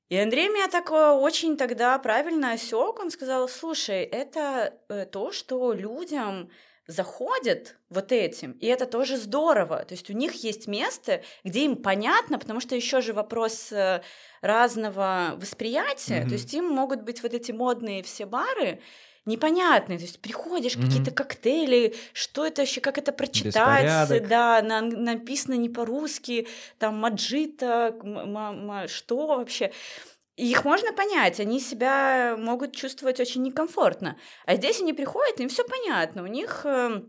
И Андрей меня так э, очень тогда правильно осек. Он сказал: слушай, это э, то, что людям заходит вот этим, и это тоже здорово. То есть у них есть место, где им понятно, потому что еще же вопрос э, разного восприятия. Мгм. То есть им могут быть вот эти модные все бары непонятные. То есть приходишь, Мгм. какие-то коктейли, что это вообще, как это прочитать, Беспорядок. да, на- написано не по-русски, там маджита, м- м- м- что вообще. Их можно понять, они себя могут чувствовать очень некомфортно. А здесь они приходят, им все понятно. У них э,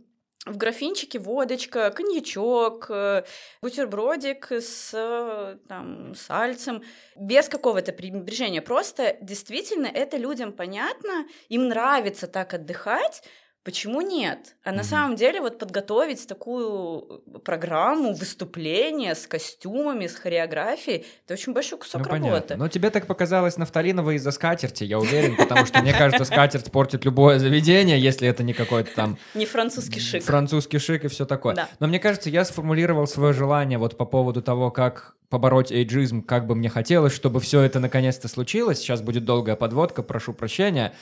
в графинчике водочка, коньячок, э, бутербродик с э, там, сальцем, без какого-то пренебрежения. Просто действительно это людям понятно, им нравится так отдыхать, Почему нет? А на Мгм. самом деле вот подготовить такую программу, выступление с костюмами, с хореографией, это очень большой кусок Ну, понятно. работы. Но тебе так показалось нафталиново из-за скатерти, я уверен, потому что, мне кажется, скатерть портит любое заведение, если это не какой-то там Не французский шик. французский шик и все такое. Да. Но мне кажется, я сформулировал свое желание вот по поводу того, как побороть эйджизм, как бы мне хотелось, чтобы все это наконец-то случилось. Сейчас будет долгая подводка, прошу прощения.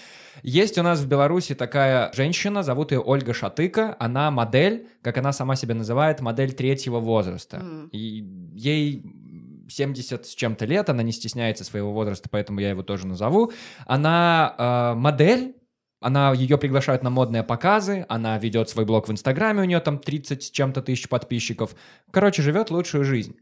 Есть у нас в Беларуси такая женщина, зовут ее Ольга Шатыка. Она модель, как она сама себя называет, модель третьего возраста. Мгм. И ей 70 с чем-то лет, она не стесняется своего возраста, поэтому я его тоже назову. Она э, модель, она ее приглашают на модные показы, она ведет свой блог в Инстаграме, у нее там 30 с чем-то тысяч подписчиков. Короче, живет лучшую жизнь.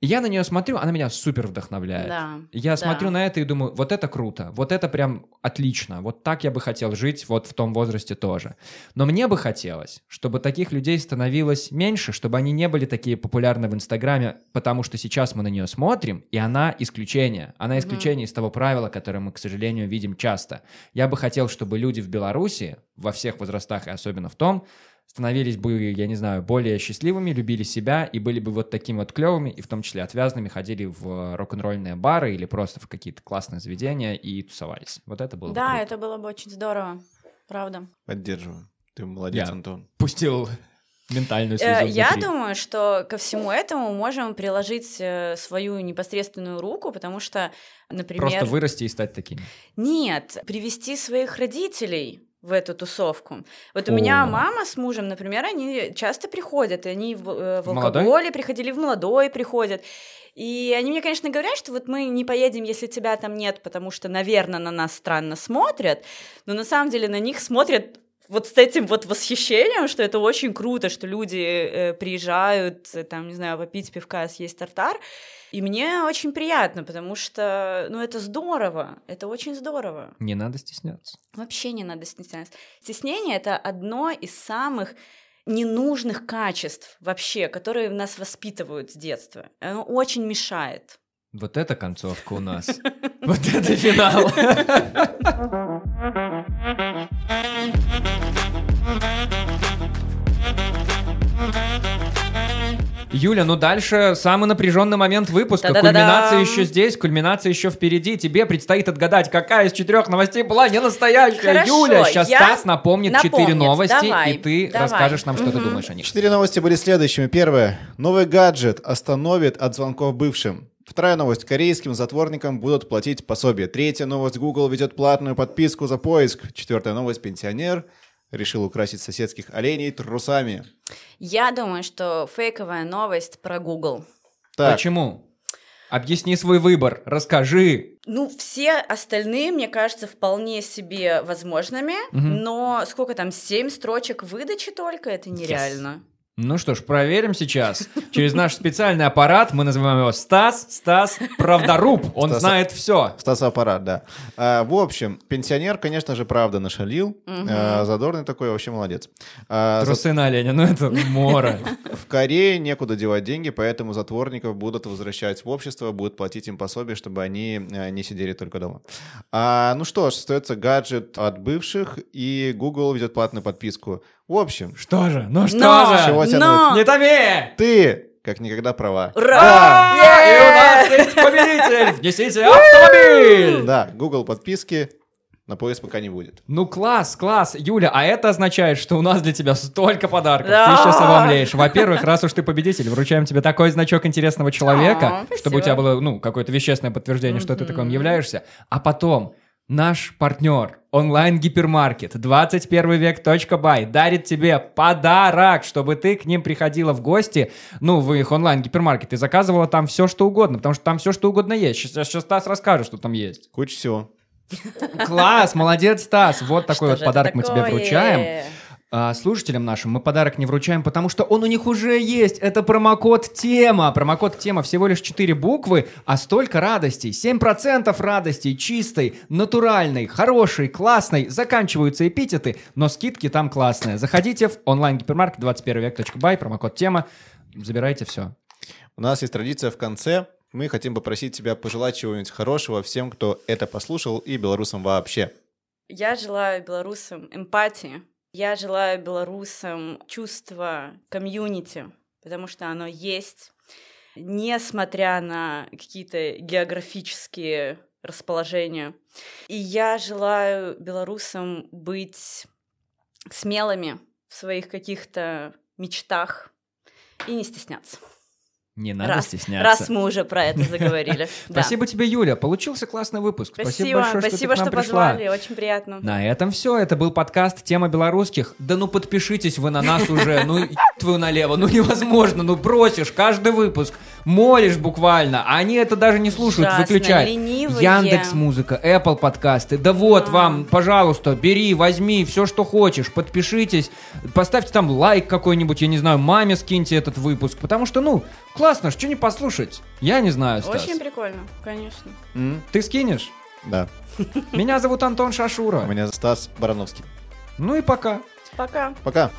Я на нее смотрю, она меня супер вдохновляет. Да. Я да. смотрю на это и думаю, вот это круто, вот это прям отлично, вот так я бы хотел жить вот в том возрасте тоже. Но мне бы хотелось, чтобы таких людей становилось меньше, чтобы они не были такие популярны в Инстаграме, потому что сейчас мы на нее смотрим, и она исключение. Она исключение из того правила, которое мы, к сожалению, видим часто. Я бы хотел, чтобы люди в Беларуси, во всех возрастах и особенно в том, становились бы, я не знаю, более счастливыми, любили себя и были бы вот такими вот клевыми, и в том числе отвязными, ходили в рок-н-ролльные бары или просто в какие-то классные заведения и тусовались. Вот это было бы Да, это было бы очень здорово. Правда. Поддерживаю. Ты молодец, Я- Антон. Пустил ментальную Э, слезу Я внутри. думаю, что ко всему этому можем приложить э, свою непосредственную руку, потому что, например... Просто вырасти и стать такими. Нет, привести своих родителей в эту тусовку. Вот у О. меня мама с мужем, например, они часто приходят, и они в, э, в В молодой? алкоголе приходили, в молодой приходят. И они мне, конечно, говорят, что вот мы не поедем, если тебя там нет, потому что, наверное, на нас странно смотрят, но на самом деле на них смотрят вот с этим вот восхищением, что это очень круто, что люди э, приезжают, э, там, не знаю, попить пивка, съесть тартар. И мне очень приятно, потому что, ну, это здорово, это очень здорово. Не надо стесняться. Вообще не надо стесняться. Стеснение — это одно из самых ненужных качеств вообще, которые нас воспитывают с детства. Оно очень мешает. Вот это концовка у нас. Вот это финал. Юля, ну дальше самый напряженный момент выпуска. Та-да-да-дам. Кульминация еще здесь, кульминация еще впереди. Тебе предстоит отгадать, какая из четырех новостей была не настоящая. Хорошо, Юля, сейчас я Стас напомнит четыре новости, Давай, и ты давай. расскажешь нам, что ты Мгм. думаешь о них. Четыре новости были следующими. Первое. Новый гаджет остановит от звонков бывшим. Вторая новость. Корейским затворникам будут платить пособие. Третья новость. Google ведет платную подписку за поиск. Четвертая новость. Пенсионер решил украсить соседских оленей трусами. Я думаю, что фейковая новость про Google. Так, Почему? Объясни свой выбор, расскажи. Ну, все остальные, мне кажется, вполне себе возможными, Мгм. но сколько там, семь строчек выдачи только, это нереально. Ну что ж, проверим сейчас. Через наш специальный аппарат, мы называем его Стас, Стас Правдоруб. Он Стас- знает все. Стасоаппарат, да. А, в общем, пенсионер, конечно же, правда нашалил. А, задорный такой, вообще молодец. А, за- Трусы на оленя, ну это мора. В Корее некуда девать деньги, поэтому затворников будут возвращать в общество, будут платить им пособие, чтобы они э, не сидели только дома. А, ну что ж, остается гаджет от бывших, и Google ведет платную подписку. В общем, Что же? Ну что Но, же? Чего тянуть? но, Не томи! ты, как никогда, права. ура! Да! И у нас есть победитель! Внесите автомобиль! Да, Google подписки на поиск пока не будет. Ну класс, класс. Юля, а это означает, что у нас для тебя столько подарков. Да. Ты сейчас обомлеешь. Во-первых, раз уж ты победитель, вручаем тебе такой значок интересного человека, А, чтобы у тебя было, ну, какое-то вещественное подтверждение, что ты таким являешься. А потом наш партнер онлайн-гипермаркет 21 век.бай дарит тебе подарок, чтобы ты к ним приходила в гости, ну, в их онлайн-гипермаркет и заказывала там все, что угодно, потому что там все, что угодно есть. Сейчас, сейчас Стас расскажет, что там есть. Куча всего. Класс, молодец, Стас. Вот такой Что вот подарок мы тебе вручаем. А, слушателям нашим мы подарок не вручаем, потому что он у них уже есть. Это промокод тема. Промокод тема всего лишь 4 буквы, а столько радостей. 7% радостей чистой, натуральной, хорошей, классной. Заканчиваются эпитеты, но скидки там классные. Заходите в онлайн-гипермаркет 21 век.бай, промокод тема. Забирайте все. У нас есть традиция в конце. Мы хотим попросить тебя пожелать чего-нибудь хорошего всем, кто это послушал, и белорусам вообще. Я желаю белорусам эмпатии. Я желаю белорусам чувства комьюнити, потому что оно есть, несмотря на какие-то географические расположения. И я желаю белорусам быть смелыми в своих каких-то мечтах и не стесняться. Не надо раз, стесняться. раз мы уже про это заговорили. Спасибо тебе, Юля. Получился классный выпуск. Спасибо, большое, спасибо, что, позвали, очень приятно. На этом все. Это был подкаст «Тема белорусских». Да ну подпишитесь вы на нас уже. Ну твою налево. Ну невозможно. Ну бросишь каждый выпуск. Молишь буквально. А они это даже не слушают. Ужасно, Выключают. ленивые. Яндекс Музыка, Apple подкасты. Да вот А. вам, пожалуйста, бери, возьми все, что хочешь. Подпишитесь. Поставьте там лайк какой-нибудь. Я не знаю, маме скиньте этот выпуск. Потому что, ну, классно, что не послушать? Я не знаю, Стас. Очень прикольно, конечно. М? Ты скинешь? Да. Меня зовут Антон Шашура. Меня Стас Барановский. Ну и пока. Пока. Пока.